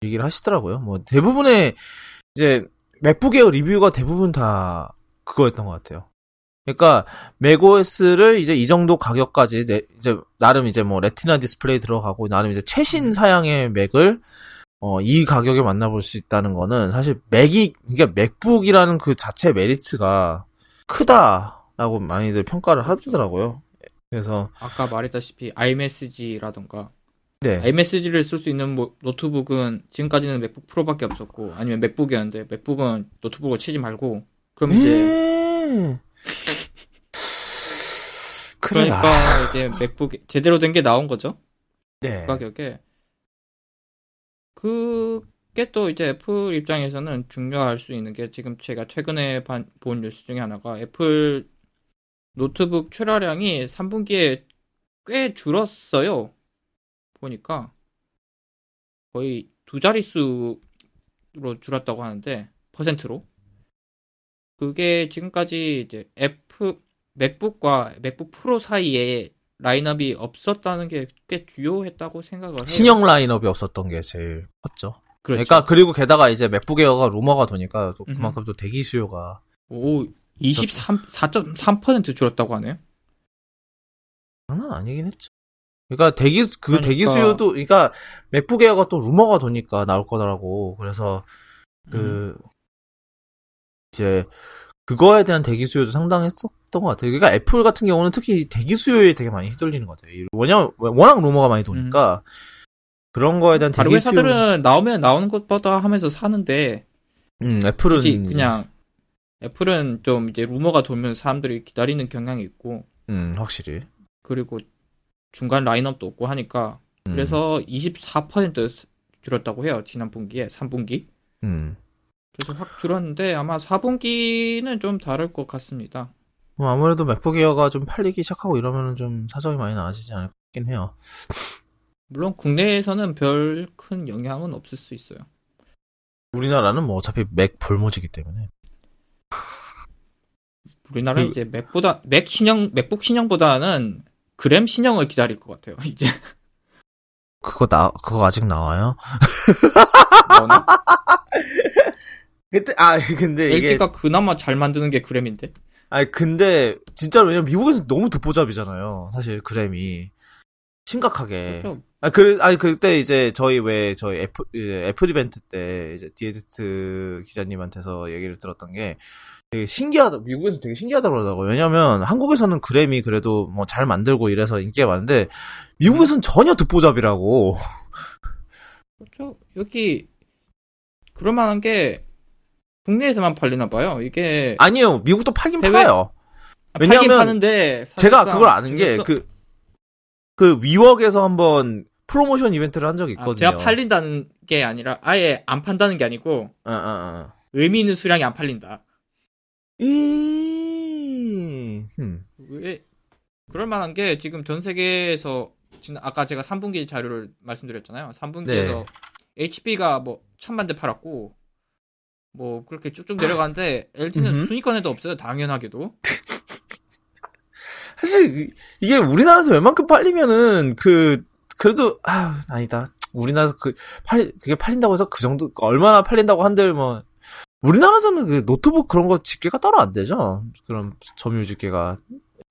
얘기를 하시더라고요. 뭐 대부분의 이제 맥북 에어 리뷰가 대부분 다 그거였던 것 같아요. 그러니까 맥OS를 이제 이 정도 가격까지 내, 이제 나름 이제 뭐 레티나 디스플레이 들어가고 나름 이제 최신 사양의 맥을 어, 이 가격에 만나볼 수 있다는 거는 사실 맥이 그러니까 맥북이라는 그 자체 메리트가 크다라고 많이들 평가를 하더라고요. 그래서 아까 말했다시피 iMessage라던가 네. iMessage를 쓸 수 있는 뭐 노트북은 지금까지는 맥북 프로밖에 없었고 아니면 맥북이었는데 맥북은 노트북을 치지 말고 그럼 이제 네. 그래. 그러니까 이제 맥북 제대로 된 게 나온 거죠 네. 그 가격에 그게 또 이제 애플 입장에서는 중요할 수 있는 게 지금 제가 최근에 반- 본 뉴스 중에 하나가 애플 노트북 출하량이 3분기에 꽤 줄었어요. 보니까 거의 두 자릿수로 줄었다고 하는데 퍼센트로 그게 지금까지 이제 애플 맥북과 맥북 프로 사이에 라인업이 없었다는 게 꽤 주효했다고 생각을 해요. 신형 라인업이 없었던 게 제일 컸죠. 그 그렇죠. 러니까 그리고 게다가 이제 맥북 에어가 루머가 도니까 또. 그만큼 또 대기 수요가 오, 23, 4.3% 줄었다고 하네요. 장난 아니긴 했죠. 그러니까 대기 그 그러니까. 대기 수요도 그러니까 맥북 에어가 또 루머가 도니까 나올 거더라고. 그래서 그 이제 그거에 대한 대기 수요도 상당했었던 것 같아요. 그러니까 애플 같은 경우는 특히 대기 수요에 되게 많이 휘둘리는 것 같아요. 왜냐면 워낙 루머가 많이 도니까 그런 거에 대한 대기 수요. 회사들은 나오면 나오는 것보다 하면서 사는데 음, 애플은 그냥 애플은 좀 이제 루머가 돌면 사람들이 기다리는 경향이 있고 음, 확실히. 그리고 중간 라인업도 없고 하니까 음, 그래서 24% 줄었다고 해요 지난 분기에 3분기 음. 그래서 확 줄었는데 아마 4분기는 좀 다를 것 같습니다. 뭐 아무래도 맥북 에어가 좀 팔리기 시작하고 이러면은 좀 사정이 많이 나아지지 않을긴 해요. 물론 국내에서는 별 큰 영향은 없을 수 있어요. 우리나라는 뭐 어차피 맥 불모지기 때문에. 우리나라는 그- 이제 맥보다 맥 신형 맥북 신형보다는 그램 신형을 기다릴 것 같아요. 이제 그거 나 그거 아직 나와요? 그때 아 근데 LG가 그나마 잘 만드는 게 그램인데. 아니 근데 진짜로 왜냐면 미국에서 너무 듣보잡이잖아요. 사실 그램이 심각하게. 그렇죠. 아 그래 아니 그때 이제 저희 왜 저희 애플 애플 이벤트 때 이제 디에디트 기자님한테서 얘기를 들었던 게 되게 신기하다. 미국에서 되게 신기하다 그러더라고요. 왜냐면 한국에서는 그램이 그래도 뭐 잘 만들고 이래서 인기가 많은데 미국에서는 전혀 듣보잡이라고. 그렇죠. 여기 그럴 만한 게 국내에서만 팔리나 봐요. 이게 아니요. 미국도 팔긴 해외- 팔아요. 아, 왜냐면 파는데 제가 그걸 아는 게 중에서- 그그 위웍에서 한번 프로모션 이벤트를 한 적이 아, 있거든요. 제가 팔린다는 게 아니라 아예 안 판다는 게 아니고 어, 어, 어. 의미 있는 수량이 안 팔린다. 이... 음. 왜 그럴 만한 게 지금 전 세계에서 지금 아까 제가 3분기 자료를 말씀드렸잖아요. 3분기에서 네. HP가 뭐 천만 대 팔았고 뭐 그렇게 쭉쭉 내려가는데 LG는. 순위권에도 없어요. 당연하게도. 사실 이- 이게 우리나라에서 웬만큼 팔리면은 그 그래도 아 아니다. 우리나라에서 그 팔 그게 팔린다고 해서 그 정도 얼마나 팔린다고 한들 뭐 우리나라에서는 그 노트북 그런 거 집계가 따로 안 되죠. 그런 점유율 집계가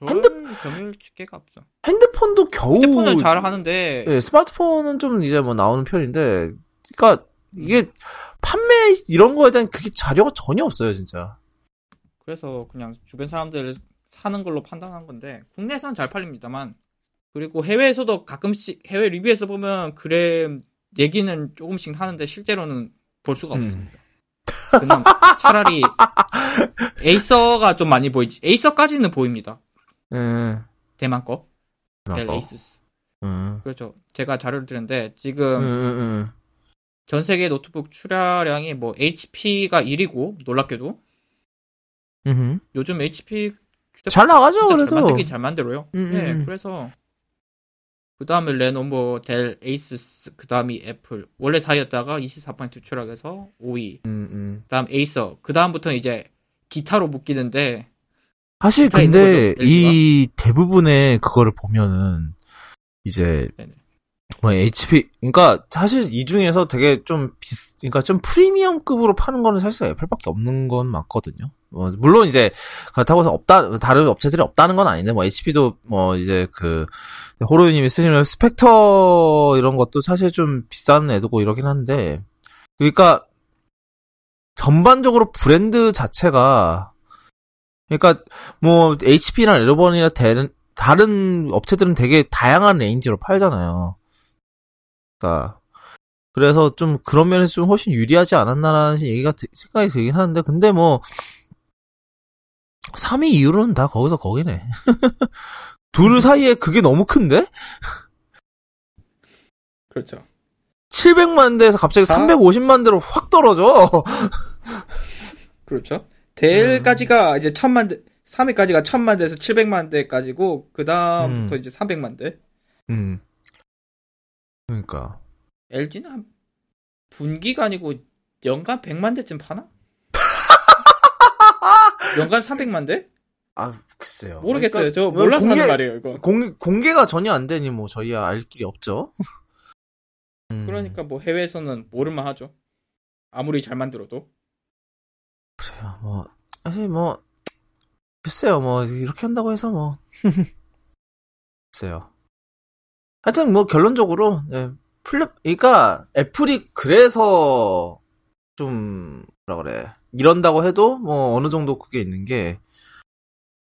핸드- 별 점유율 집계가 없어. 핸드폰도 겨우 휴대폰은 잘 하는데 예, 스마트폰은 좀 이제 뭐 나오는 편인데, 그러니까 이게 판매 이런 거에 대한 그게 자료가 전혀 없어요, 진짜. 그래서 그냥 주변 사람들 사는 걸로 판단한 건데 국내에서는 잘 팔립니다만 그리고 해외에서도 가끔씩 해외 리뷰에서 보면 그램 얘기는 조금씩 하는데 실제로는 볼 수가 음. 없습니다. 그냥 차라리 에이서가 좀 많이 보이지. 에이서까지는 보입니다. 응. 대만 거. 델 거. 에이수스. 응. 그렇죠. 제가 자료를 드렸는데 응, 지금 응, 응. 전 세계 노트북 출하량이 뭐 HP가 1위고 놀랍게도 응. 요즘 HP 잘 나가죠, 진짜 잘 그래도. 만들긴 잘 만들어요. 음, 네, 음. 그래서 그 다음에 레노버, 델, 에이수스, 그 다음이 애플. 원래 4위였다가 24% 추락해서 5위. 응, 응. 그 다음 에이서. 그 다음부터는 이제 기타로 묶이는데 사실 근데 거죠, 이 대부분의 그거를 보면은 이제 네네. 뭐 HP 그러니까 사실 이 중에서 되게 좀 비스 그러니까 좀 프리미엄급으로 파는 거는 사실 애플밖에 없는 건 맞거든요. 뭐 물론 이제 그렇다고 해서 없다 다른 업체들이 없다는 건 아닌데 뭐 HP도 뭐 이제 그 호로이님이 쓰시는 스펙터 이런 것도 사실 좀 비싼 애들이고 이러긴 한데 그러니까 전반적으로 브랜드 자체가 그러니까 뭐 HP나 레노버나 다른 업체들은 되게 다양한 range로 팔잖아요. 그러니까 그래서 좀 그런 면에서 좀 훨씬 유리하지 않았나라는 얘기가 드- 생각이 들긴 하는데 근데 뭐 3위 이후로는 다 거기서 거기네. 둘 사이에 그게 너무 큰데? 그렇죠. 700만 대에서 갑자기 아. 350만 대로 확 떨어져. 그렇죠. 델까지가 이제 천만 대, 3위까지가 천만 대에서 700만 대까지고 그 다음부터 음. 이제 300만 대. 음. 그러니까 LG는 한 분기가 아니고 연간 100만 대쯤 파나? 연간 300만 대? 아 글쎄요. 모르겠어요. 저 그러니까 몰라서 공개- 하는 말이에요, 이거. 공, 공개가 전혀 안 되니 뭐 저희야 알 길이 없죠. 음, 그러니까 뭐 해외에서는 모를만 하죠. 아무리 잘 만들어도. 그래요. 뭐 사실 뭐 글쎄요. 뭐 이렇게 한다고 해서 뭐 글쎄요. 하여튼 뭐 결론적으로 네, 플립 그러니까 애플이 그래서 좀 뭐라 그래 이런다고 해도 뭐 어느 정도 그게 있는 게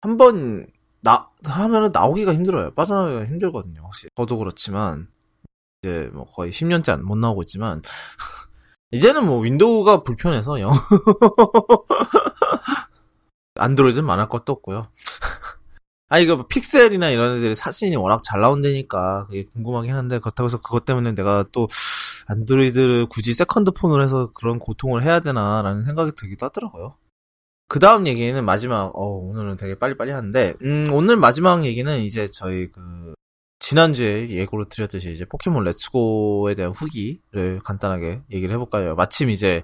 한 번 나 하면은 나오기가 힘들어요. 빠져나오기가 힘들거든요. 확실히 저도 그렇지만 이제 뭐 거의 10년째 안- 못 나오고 있지만 이제는 뭐 윈도우가 불편해서 영 안드로이드는 안할 것도 없고요. 아 이거 뭐 픽셀이나 이런 애들이 사진이 워낙 잘 나온다니까 그게 궁금하긴 한데 그렇다고 해서 그것 때문에 내가 또 안드로이드를 굳이 second phone으로 해서 그런 고통을 해야 되나라는 생각이 들기도 하더라고요. 그 다음 얘기는 마지막, 어, 오늘은 되게 빨리빨리 하는데, 음, 오늘 마지막 얘기는 이제 저희 그, 지난주에 예고로 드렸듯이 이제 포켓몬 렛츠고에 대한 후기를 간단하게 얘기를 해볼까요? 마침 이제,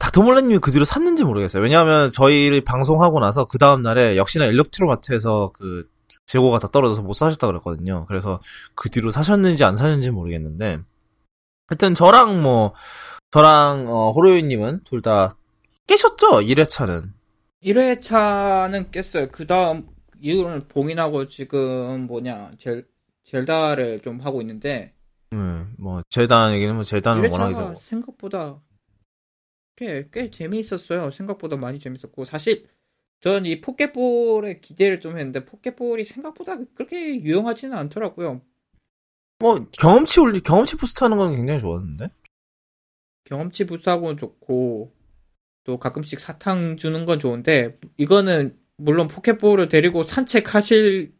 닥터몰라님이 그 뒤로 샀는지 모르겠어요. 왜냐하면 저희 방송하고 나서 그 다음 날에 역시나 일렉트로마트에서 그, 재고가 더 떨어져서 못 사셨다 그랬거든요. 그래서 그 뒤로 사셨는지 안 사셨는지 모르겠는데, 하여튼 저랑 뭐, 저랑, 어, 호로요님은 둘 다 깨셨죠? 1회차는. 1회차는 깼어요. 그 다음 이후로는 봉인하고 지금 뭐냐 젤 젤다를 좀 하고 있는데 음, 뭐, 재단 얘기는 뭐, 재단은 워낙 1회차가 이제, 생각보다 꽤, 꽤 재미있었어요. 생각보다 많이 재밌었고 사실 전 이 포켓볼에 기대를 좀 했는데 포켓볼이 생각보다 그렇게 유용하지는 않더라고요. 뭐, 경험치 올리, 경험치 boost 하는 건 굉장히 좋았는데? 경험치 boost하고는 좋고 또 가끔씩 사탕 주는 건 좋은데 이거는 물론 포켓볼을 데리고 산책하실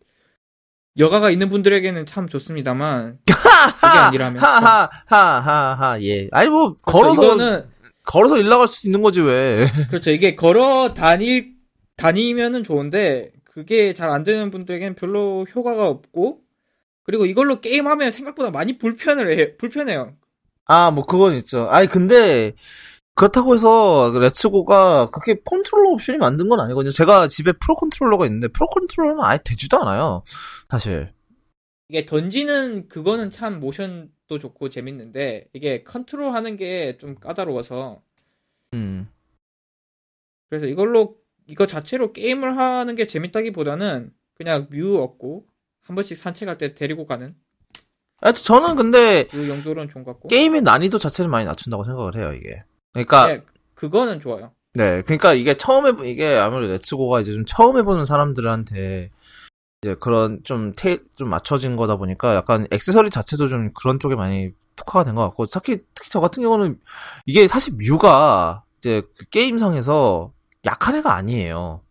여가가 있는 분들에게는 참 좋습니다만 그게 아니라면 하하, 하하하, 예. 아니, 뭐, 그렇죠. 걸어서, 이거는 걸어서 일 나갈 수 있는 거지, 왜. 그렇죠 이게 걸어 다닐 다니면은 좋은데 그게 잘 안 되는 분들에게는 별로 효과가 없고 그리고 이걸로 게임하면 생각보다 많이 불편을 해 불편해요 아, 뭐, 그건 있죠. 아니, 근데, 그렇다고 해서, 레츠고가 그렇게 컨트롤러 옵션이 많은 건 아니거든요. 제가 집에 프로 컨트롤러가 있는데, 프로 컨트롤러는 아예 되지도 않아요. 사실. 이게 던지는 그거는 참 모션 도 좋고 재밌는데 이게 컨트롤 하는 게 좀 까다로워서 음. 그래서 이걸로 이거 자체로 게임을 하는 게 재밌다기보다는 그냥 뮤 얻고 한 번씩 산책할 때 데리고 가는 하여튼 저는 근데, 그 용도로는 좋은 것 같고 게임의 난이도 자체를 많이 낮춘다고 생각을 해요, 이게. 그러니까, 네, 그거는 좋아요. 네, 그러니까 이게 처음 해보 이게 아무래도 레츠고가 이제 좀 처음 해보는 사람들한테 이제 그런 좀 테, 좀 맞춰진 거다 보니까 약간 액세서리 자체도 좀 그런 쪽에 많이 특화가 된 것 같고 특히 특히 저 같은 경우는 이게 사실 뮤가 이제 그 게임상에서 약한 애가 아니에요.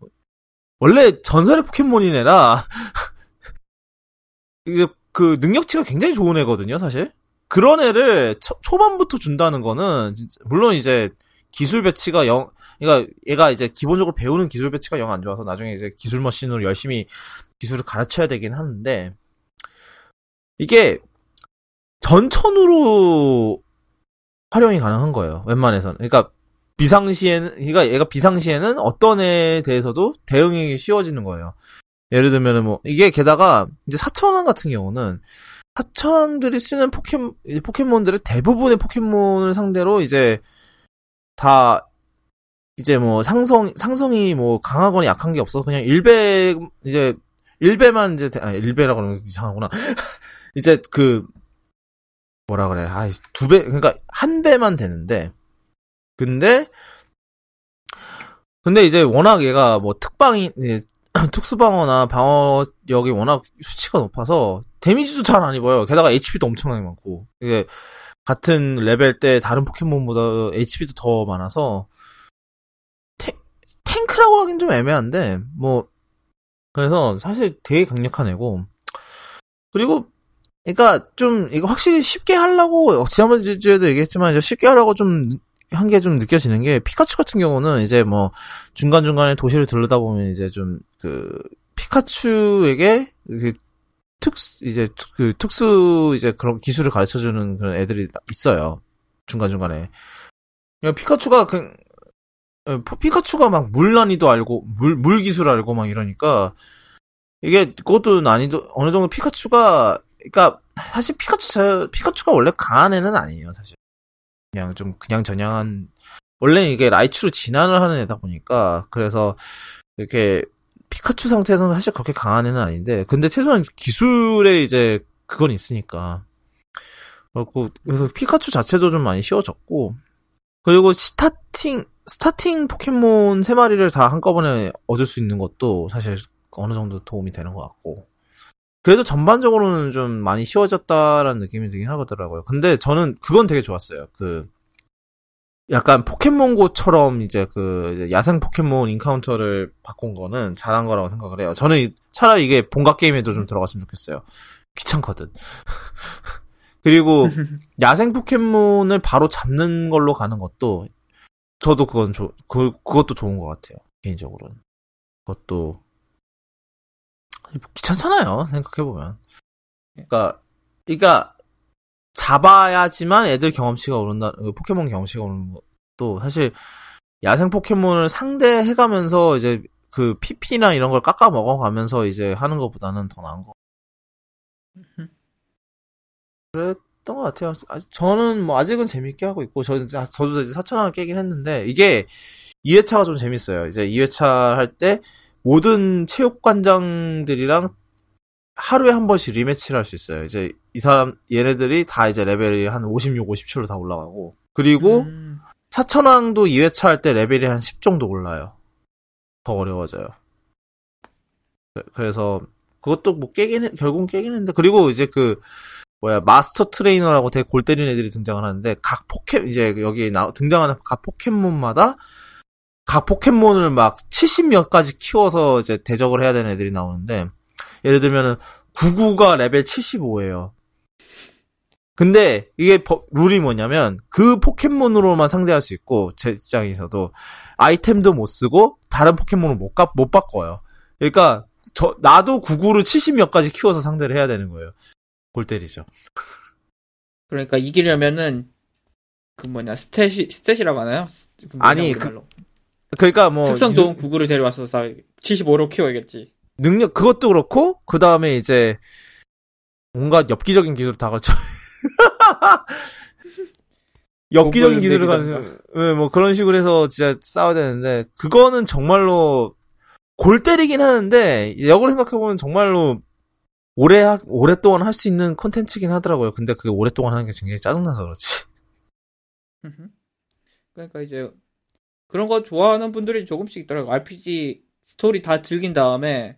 원래 전설의 포켓몬인 애라 이게 그 능력치가 굉장히 좋은 애거든요, 사실. 그런 애를 초, 초반부터 준다는 거는 진짜 물론 이제 기술 배치가 영, 그러니까 얘가 이제 기본적으로 배우는 기술 배치가 영 안 좋아서 나중에 이제 기술 머신으로 열심히 기술을 가르쳐야 되긴 하는데 이게 전천으로 활용이 가능한 거예요. 웬만해서는. 그러니까 비상시에는 그러니까 얘가 비상시에는 어떤 애에 대해서도 대응이 쉬워지는 거예요. 예를 들면은 뭐 이게 게다가 이제 사천왕 같은 경우는 사천왕들이 쓰는 포켓 포켓몬들의 대부분의 포켓몬을 상대로 이제 다 이제 뭐 상성 상성이 뭐 강하거나 약한 게 없어 그냥 일배 이제 일배만 이제 아 일배라고 하면 이상하구나. 이제 그 뭐라 그래? 아 두 배 그러니까 한 배만 되는데. 근데 근데 이제 워낙 얘가 뭐 특방이 특수방어나 방어력이 워낙 수치가 높아서 데미지도 잘 안 입어요. 게다가 HP도 엄청나게 많고. 이게 같은 레벨 때 다른 포켓몬보다 HP도 더 많아서 태, 탱크라고 하긴 좀 애매한데 뭐 그래서 사실 되게 강력한 애고 그리고 그러니까 좀 이거 확실히 쉽게 하려고 지난번 주에도 얘기했지만 쉽게 하려고 좀 한 게 좀 느껴지는 게 피카츄 같은 경우는 이제 뭐 중간 중간에 도시를 들르다 보면 이제 좀 그 피카츄에게 그 특수 이제 그 특수 이제 그런 기술을 가르쳐 주는 그런 애들이 있어요. 중간 중간에. 피카츄가 그 어, 피카츄가 막 물 난이도 알고 물 물 기술 알고 막 이러니까 이게 그것도 난이도 어느 정도 피카츄가 그러니까 사실 피카츄 피카츄가 원래 강한 애는 아니에요 사실 그냥 좀 그냥 전향한 원래 이게 라이츄로 진화를 하는 애다 보니까 그래서 이렇게 피카츄 상태에서는 사실 그렇게 강한 애는 아닌데, 근데 최소한 기술에 이제 그건 있으니까. 그래서 피카츄 자체도 좀 많이 쉬워졌고, 그리고 starting, starting 포켓몬 세 마리를 다 한꺼번에 얻을 수 있는 것도 사실 어느 정도 도움이 되는 것 같고. 그래도 전반적으로는 좀 많이 쉬워졌다라는 느낌이 들긴 하더라고요. 근데 저는 그건 되게 좋았어요. 그, 약간 포켓몬고처럼 이제 그 야생 포켓몬 encounter를 바꾼 거는 잘한 거라고 생각을 해요. 저는 차라리 이게 본가 게임에도 좀 들어갔으면 좋겠어요. 귀찮거든. 그리고 야생 포켓몬을 바로 잡는 걸로 가는 것도 저도 그건 조, 그, 그것도 좋은 것 같아요. 개인적으로는. 그것도 귀찮잖아요. 생각해보면. 그러니까, 그러니까 잡아야지만 애들 경험치가 오른다, 그 포켓몬 경험치가 오르는 것도 사실 야생 포켓몬을 상대해가면서 이제 그 PP나 이런 걸 깎아 먹어가면서 이제 하는 것보다는 더 나은 거. 그 랬던 것 같아요. 저는 뭐 아직은 재밌게 하고 있고, 저, 저도 이제 4천원 깨긴 했는데, 이게 2회차가 좀 재밌어요. 이제 2회차 할 때 모든 체육관장들이랑 하루에 한 번씩 리매치를 할 수 있어요. 이제 이 사람 얘네들이 다 이제 레벨이 한 56, 57로 다 올라가고 그리고 음. 사천왕도 2회차 할 때 레벨이 한 10 정도 올라요. 더 어려워져요. 그래서 그것도 뭐 깨긴 해, 결국은 깨긴 했는데 그리고 이제 그 뭐야 마스터 트레이너라고 되게 골 때리는 애들이 등장을 하는데 각 포켓 이제 여기 나 등장하는 각 포켓몬마다 각 포켓몬을 막 70몇 가지 키워서 이제 대적을 해야 되는 애들이 나오는데 예를 들면은 구구가 레벨 75예요. 근데 이게 룰이 뭐냐면 그 포켓몬으로만 상대할 수 있고 제 입장에서도 아이템도 못 쓰고 다른 포켓몬을 못, 가, 못 바꿔요. 그러니까 저 나도 구구를 70몇 가지 키워서 상대를 해야 되는 거예요. 골 때리죠. 그러니까 이기려면은 그 뭐냐 stat이 stat이라고 하나요? 그 아니 그, 그러니까 뭐 특성 좋은 구구를 데려와서 싸 75로 키워야겠지. 능력 그것도 그렇고 그 다음에 이제 뭔가 엽기적인 기술을 다 가르쳐. 엽기적인 기술을 가르쳐. 네, 뭐 그런 식으로 해서 진짜 싸워야 되는데 그거는 정말로 골 때리긴 하는데 역으로 생각해보면 정말로 오래 하, 오랫동안 할 수 있는 컨텐츠긴 하더라고요. 근데 그게 오랫동안 하는 게 굉장히 짜증나서 그렇지. 그러니까 이제 그런 거 좋아하는 분들이 조금씩 있더라고. RPG 스토리 다 즐긴 다음에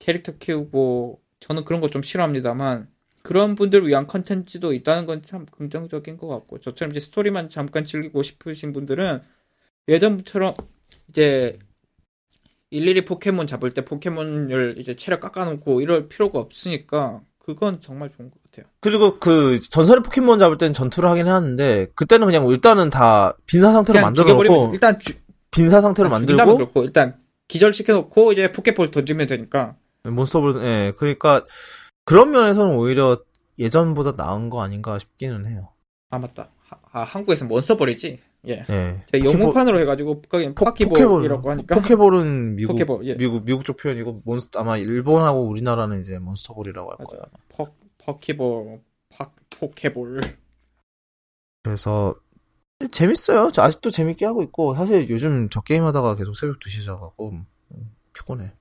캐릭터 키우고 저는 그런 거 좀 싫어합니다만 그런 분들을 위한 컨텐츠도 있다는 건 참 긍정적인 것 같고 저처럼 이제 스토리만 잠깐 즐기고 싶으신 분들은 예전처럼 이제 일일이 포켓몬 잡을 때 포켓몬을 이제 체력 깎아놓고 이럴 필요가 없으니까 그건 정말 좋은 것 같아요. 그리고 그 전설의 포켓몬 잡을 때는 전투를 하긴 하는데 그때는 그냥 일단은 다 빈사 상태로 그냥 만들어 죽여버리면 놓고 일단 주, 빈사 상태로 죽인다면 만들고 그렇고 일단 기절시켜놓고 이제 포켓볼 던지면 되니까 몬스터볼 예 그러니까 그런 면에서는 오히려 예전보다 나은 거 아닌가 싶기는 해요. 아 맞다 하- 아, 한국에서 몬스터볼이지 예 예. 제가 영문판으로 해가지고 거긴 Poké Ball이라고 하니까 포켓볼은 미국 포켓볼 예 미국 미국 쪽 표현이고 몬스터 아마 일본하고 우리나라는 이제 몬스터볼이라고 할. 거예요. 퍼, Poké Ball 파, 포켓볼 그래서 재밌어요. 저 아직도 재밌게 하고 있고 사실 요즘 저 게임 하다가 계속 새벽 2시 자가고 음, 피곤해.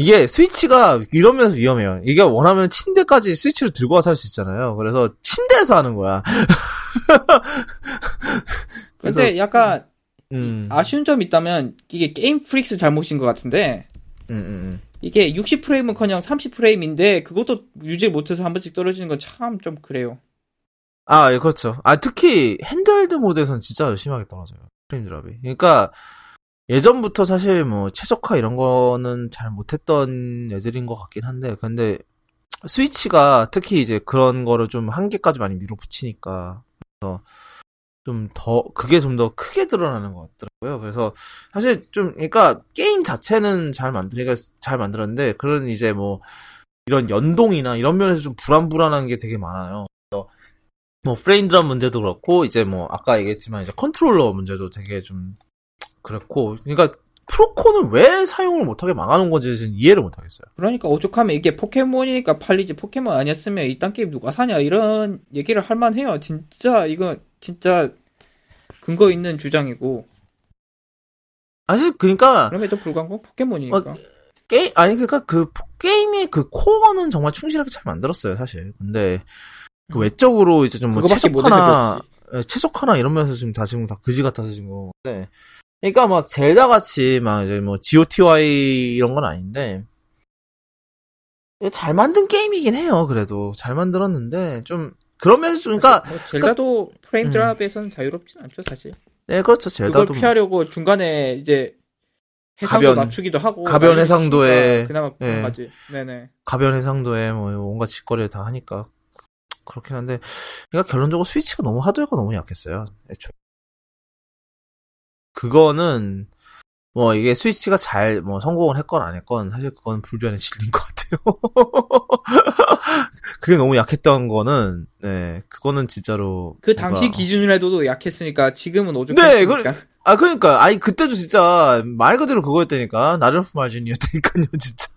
이게 스위치가 이런 면에서 위험해요. 이게 원하면 침대까지 스위치를 들고 와서 할 수 있잖아요. 그래서 침대에서 하는 거야. 그래서- 근데 약간 음. 아쉬운 점이 있다면 이게 게임 프릭스 잘못인 것 같은데 음, 음, 음. 이게 60프레임은커녕 30프레임인데 그것도 유지 못해서 한 번씩 떨어지는 건 참 좀 그래요. 아, 예, 그렇죠. 아, 특히 handheld 모드에서는 진짜 심하게 떨어져요. 프레임 drop이. 그러니까 예전부터 사실 뭐 최적화 이런 거는 잘 못했던 애들인 것 같긴 한데, 근데 스위치가 특히 이제 그런 거를 좀 한계까지 많이 밀어붙이니까, 그래서 좀 더, 그게 좀 더 크게 드러나는 것 같더라고요. 그래서 사실 좀, 그러니까 게임 자체는 잘 만드니까 잘 만들었는데, 그런 이제 뭐, 이런 연동이나 이런 면에서 좀 불안불안한 게 되게 많아요. 뭐 프레임 drop 문제도 그렇고 이제 뭐 아까 얘기했지만 이제 컨트롤러 문제도 되게 좀 그렇고 그러니까 프로콘은 왜 사용을 못하게 막는 건지는 이해를 못하겠어요. 그러니까 오죽하면 이게 포켓몬이니까 팔리지 포켓몬 아니었으면 이딴 게임 누가 사냐 이런 얘기를 할 만해요. 진짜 이거 진짜 근거 있는 주장이고 사실 그러니까 그럼에도 불구하고 포켓몬이니까 게임 아니 그러니까 그 포- 게임의 그 코어는 정말 충실하게 잘 만들었어요 사실. 근데 그 외적으로 이제 좀뭐 그거밖에 못해서 최적화나 그렇지. 예, 최적화나 이런 면에서 지금 다 지금 다 그지 같아진 건데. 그러니까 막 젤다 같이 막 이제 뭐 GOTY 이런 건 아닌데 잘 만든 게임이긴 해요. 그래도 잘 만들었는데 좀좀 그러니까 뭐 젤다도 프레임 음. 드랍에서는 자유롭진 않죠 사실. 네 그렇죠. 그걸 젤다도 뭐 피하려고 중간에 이제 해상도 가변- 낮추기도 하고 가변 해상도에- 그나마 예. 네네. 가변 해상도에 뭐 온갖 짓거리를 다 하니까 그렇긴 한데 그러니까 결론적으로 스위치가 너무 하드웨어가 너무 약했어요. 애초에. 그거는 뭐 이게 스위치가 잘 뭐 성공을 했건 안 했건 사실 그건 불변의 진리인 것 같아요. 그게 너무 약했던 거는 네 그거는 진짜로 그 당시 뭔가- 기준으로 해도 약했으니까 지금은 네, 오죽했으니까. 아 그러니까. 아니 그때도 진짜 말 그대로 그거였다니까. 나르프 마진이었다니까요 진짜.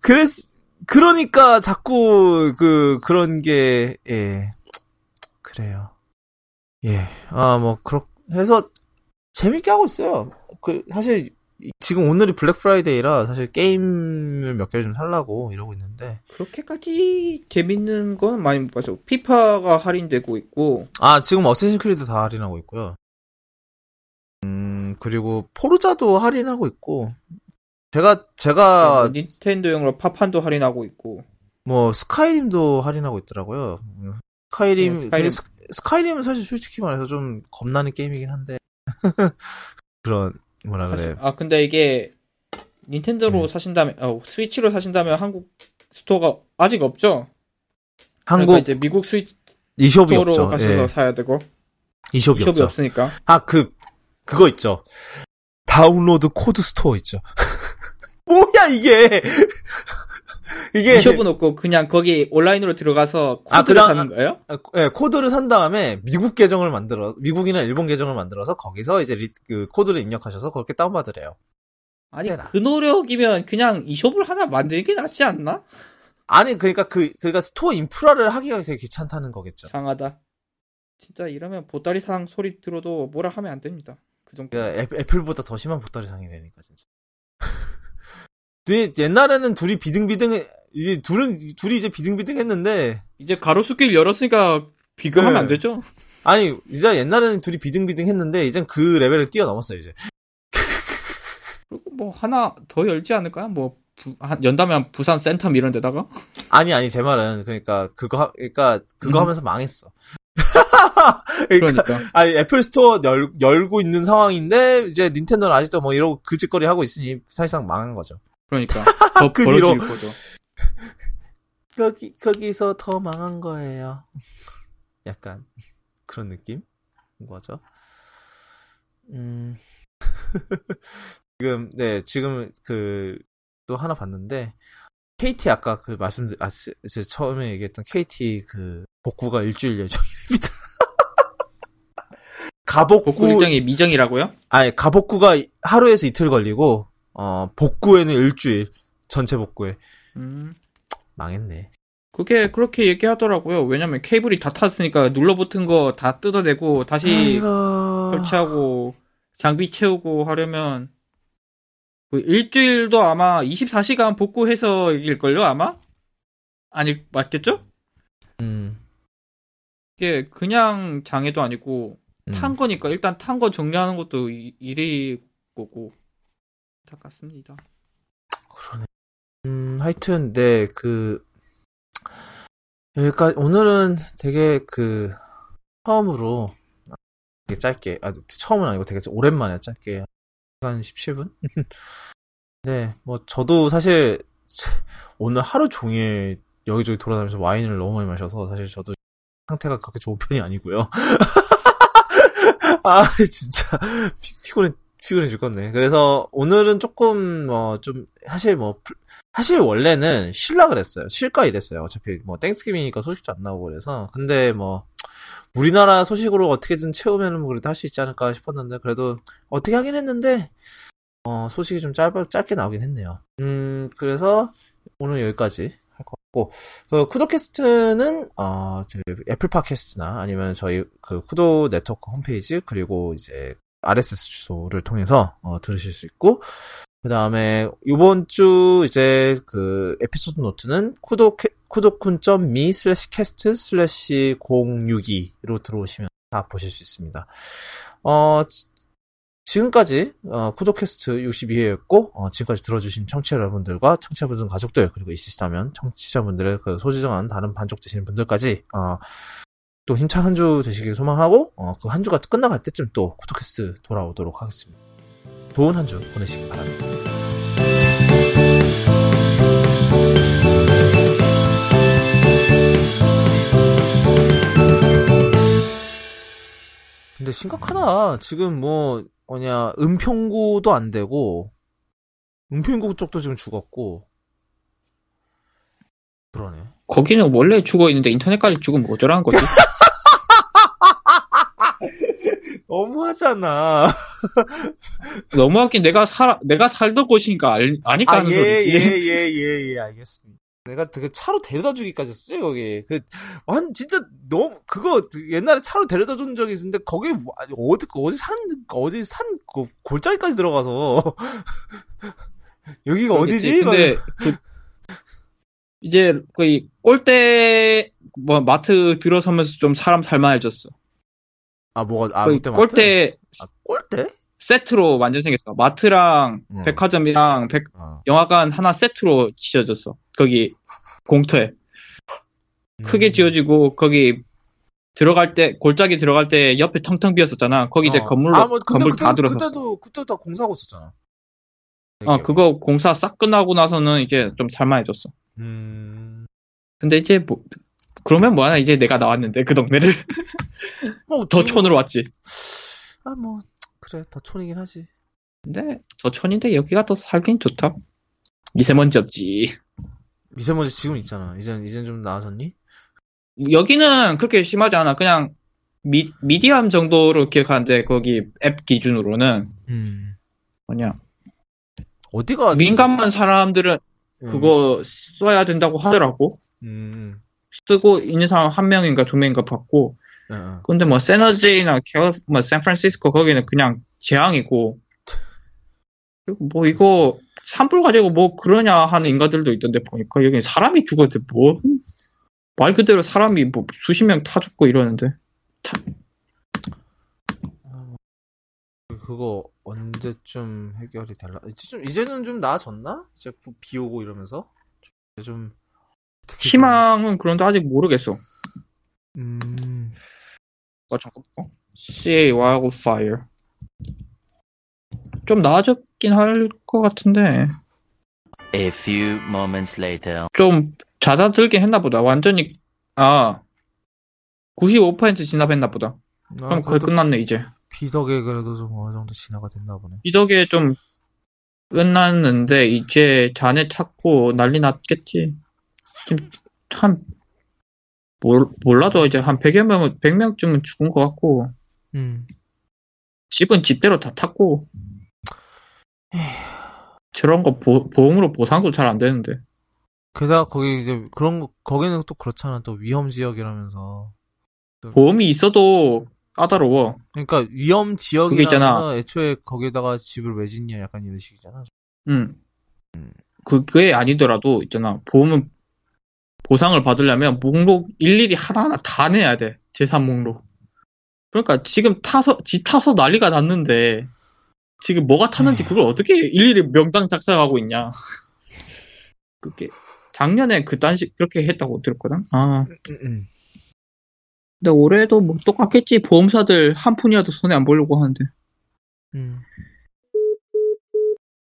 그랬 그러니까 자꾸 그 그런 게 예. 그래요. 예 아 뭐 그렇 해서 재밌게 하고 있어요 그 사실 이- 지금 오늘이 블랙 프라이데이라 사실 게임을 몇 개를 좀 살라고 이러고 있는데 그렇게까지 재밌는 건 많이 못 봤어. 피파가 할인되고 있고 아, 지금 어쌔신 크리드 다 할인하고 있고요. 음, 그리고 포르자도 할인하고 있고. 제가 제가 뭐 닌텐도용으로 파판도 할인하고 있고. 뭐 스카이림도 할인하고 있더라고요. 음, 스카이림 네, 스카이림. 스- 스카이림은 사실 솔직히 말해서 좀 겁나는 게임이긴 한데. 그런 뭐라 그래. 아 근데 이게 닌텐도로 음. 사신다면 어, 스위치로 사신다면 한국 store가 아직 없죠. 한국 그러니까 이제 미국 스위치 eShop이 store로 없죠. 가셔서 예. 사야 되고 eShop이 숍이 없죠. 없으니까. 아, 그 그거 있죠. 다운로드 코드 store 있죠. 뭐야 이게? 이게 숍은 없고 그냥 거기 온라인으로 들어가서 아, 코드를 그다음- 사는 거예요? 아, 예, 코드를 산 다음에 미국 계정을 만들어 미국이나 일본 계정을 만들어서 거기서 이제 리- 그 코드를 입력하셔서 그렇게 다운 받으래요. 아니 해라. 그 노력이면 그냥 eShop을 하나 만드는 게 낫지 않나? 아니 그러니까 그 그러니까 store 인프라를 하기가 되게 귀찮다는 거겠죠. 장하다. 진짜 이러면 보따리 상 소리 들어도 뭐라 하면 안 됩니다. 그 정도. 그러니까 애, 애플보다 더 심한 보따리 상이라니까 진짜. 근데 옛날에는 둘이 비등비등 이제 둘은 둘이 이제 비등비등했는데 이제 가로수길 열었으니까 비교하면 네. 안 되죠? 아니 이제 옛날에는 둘이 비등비등했는데 이젠 그 레벨을 뛰어넘었어요 이제. 그리고 뭐 하나 더 열지 않을까요? 뭐 부- 한- 연다면 부산 센텀 이런 데다가 아니 아니 제 말은 그러니까 그거 하- 그러니까 그거 음. 하면서 망했어. 그러니까 그러니까 아니 애플 스토어 열, 열고 있는 상황인데 이제 닌텐도는 아직도 뭐 이러고 그 짓거리 하고 있으니 사실상 망한 거죠. 그러니까 더 그 뒤로. 벌어질 거죠. 거기 거기서 더 망한 거예요. 약간 그런 느낌 거죠. 음 지금 네 지금 그 또 하나 봤는데 KT 아까 그 말씀 아 제- 제 처음에 얘기했던 KT 그 복구가 일주일 예정입니다. 가복구 복구 일정이 미정이라고요? 아니 가복구가 하루에서 이틀 걸리고 어 복구에는 일주일 전체 복구에 음. 망했네. 그게 그렇게 얘기하더라고요. 왜냐면 케이블이 다 탔으니까 눌러붙은 거 다 뜯어내고 다시 아이고. 설치하고 장비 채우고 하려면 그 일주일도 아마 24시간 복구해서 이길걸요 아마? 아니 맞겠죠? 음. 이게 그냥 장애도 아니고 음. 탄 거니까 일단 탄 거 정리하는 것도 이- 일이 거고 안타깝습니다. 그러네. 음, 하여튼, 네, 그, 여기까지, 오늘은 되게 그, 처음으로, 되게 짧게, 아, 처음은 아니고 되게 오랜만에 짧게, 한 17분? 네, 뭐, 저도 사실, 오늘 하루 종일 여기저기 돌아다니면서 와인을 너무 많이 마셔서, 사실 저도 상태가 그렇게 좋은 편이 아니고요. 아, 진짜, 피, 피곤해, 피곤해 죽겠네. 그래서 오늘은 조금 뭐 좀 사실 뭐 풀- 사실 원래는 쉴라 그랬어요. 쉴까 이랬어요. 어차피 뭐 땡스기빙이니까 소식도 안 나오고 그래서 근데 뭐 우리나라 소식으로 어떻게든 채우면은 뭐 그래도 할 수 있지 않을까 싶었는데 그래도 어떻게 하긴 했는데 어 소식이 좀 짧, 짧게 나오긴 했네요. 음 그래서 오늘 여기까지 할 것 같고 그 쿠도캐스트는 어 저희 애플 팟캐스트나 아니면 저희 그 쿠도 네트워크 홈페이지 그리고 이제 RSS 주소를 통해서 어, 들으실 수 있고 그 다음에 이번 주 이제 그 에피소드 노트는 쿠도 쿠도쿤.me slash cast slash 062로 들어오시면 다 보실 수 있습니다. 어 지- 지금까지 어, 쿠도캐스트 62회였고 어, 지금까지 들어주신 청취자 여러분들과 청취자분들 가족들 그리고 있으시다면 청취자분들의 그 소지정한 다른 반쪽 되시는 분들까지 어, 또 힘찬 한 주 되시길 소망하고 어, 그 한 주가 끝나갈 때쯤 또 쿠도캐스트 돌아오도록 하겠습니다. 좋은 한 주 보내시기 바랍니다. 근데 심각하다. 지금 뭐 뭐냐 은평구도 안 되고 은평구 쪽도 지금 죽었고 그러네. 거기는 원래 죽어 있는데 인터넷까지 죽으면 어쩌라는 거지? 너무하잖아. 너무하긴 내가 살 내가 살던 곳이니까 알, 아니까 아, 하는 예, 소리지. 예, 예, 예, 예, 알겠습니다. 내가 그 차로 데려다 주기까지 했지, 거기. 그, 완, 진짜, 너무, 그거, 옛날에 차로 데려다 준 적이 있었는데, 거기, 어디, 어디 산, 어디 산, 그, 골짜기까지 들어가서. 여기가 어디지? 근데 그 이제 그 꼴대 뭐 마트 들어서면서 좀 사람 살만해졌어. 아, 뭐가, 아, 그 마트? 꼴대 아, 꼴대? 세트로 완전 생겼어. 마트랑 음. 백화점이랑 백- 어. 영화관 하나 세트로 지어졌어. 거기 공터에 크게 음. 지어지고 거기 들어갈 때 골짜기 들어갈 때 옆에 텅텅 비었었잖아. 거기 이제 어. 건물로 아, 뭐, 건물 그때, 다 들어섰어. 그때도, 그때도 다 공사하고 있었잖아. 어 그거 공사 싹 끝나고 나서는 이제 좀 살만해졌어. 음. 근데 이제 뭐 그러면 뭐하나 이제 내가 나왔는데 그 동네를 뭐, 더 지금- 촌으로 왔지. 아, 뭐, 그래, 더 촌이긴 하지. 근데 더 촌인데 여기가 더 살긴 좋다. 미세먼지 없지. 미세먼지 지금 있잖아. 이젠, 이젠 좀 나아졌니? 여기는 그렇게 심하지 않아. 그냥 미, 미디엄 정도로 기억하는데 거기 앱 기준으로는 음. 뭐냐 어디가 민감한 사람들은 음. 그거 써야 된다고 하더라고. 음. 쓰고 있는 사람 한 명인가 두 명인가 봤고. 예, 예. 근데 뭐 세너제이나 캘, 뭐 샌프란시스코 거기는 그냥 재앙이고. 그리고 뭐 이거 산불 가지고 뭐 그러냐 하는 인간들도 있던데 보니까 여기 사람이 죽었는데 뭐말 그대로 사람이 뭐 수십 명 타 죽고 이러는데 그거 언제쯤 해결이 될라? 이제 좀 이제는 좀 나아졌나? 이제 비 오고 이러면서 좀, 좀- 희망은 그런데 아직 모르겠어. 음, 아, 잠깐만. CA Wildfire. 좀 나아졌긴 할 것 같은데, A few moments later. 좀 잦아들긴 했나 보다. 완전히, 아, 95% 진압했나 보다. 아, 그럼 거의 끝났네, 이제. 비 덕에 그래도 좀 어느 정도 진화가 됐나 보네. 이 덕에 좀 끝났는데, 이제 잔해 찾고 난리 났겠지. 지금 한, 몰, 몰라도 이제 한 100여 명은, 100명쯤은 죽은 것 같고, 음, 집은 집대로 다 탔고, 저런 거 보, 보험으로 보상도 잘 안 되는데. 게다가 거기 이제 그런 거 거기는 또 그렇잖아. 또 위험 지역이라면서. 보험이 있어도 까다로워. 그러니까 위험 있잖아. 애초에 거기다가 집을 왜 짓냐 약간 이런 식이잖아. 응. 그게 아니더라도 있잖아. 보험은 보상을 받으려면 목록 일일이 하나하나 다 내야 돼. 재산 목록. 그러니까 지금 타서 지 타서 난리가 났는데 지금 뭐가 탔는지 그걸 어떻게 일일이 명당 작성하고 있냐. 그게 작년에 그딴 식 그렇게 했다고 들었거든. 아. 음, 음. 근데 올해도 뭐 똑같겠지. 보험사들 한 푼이라도 손에 안 보려고 하는데. 음.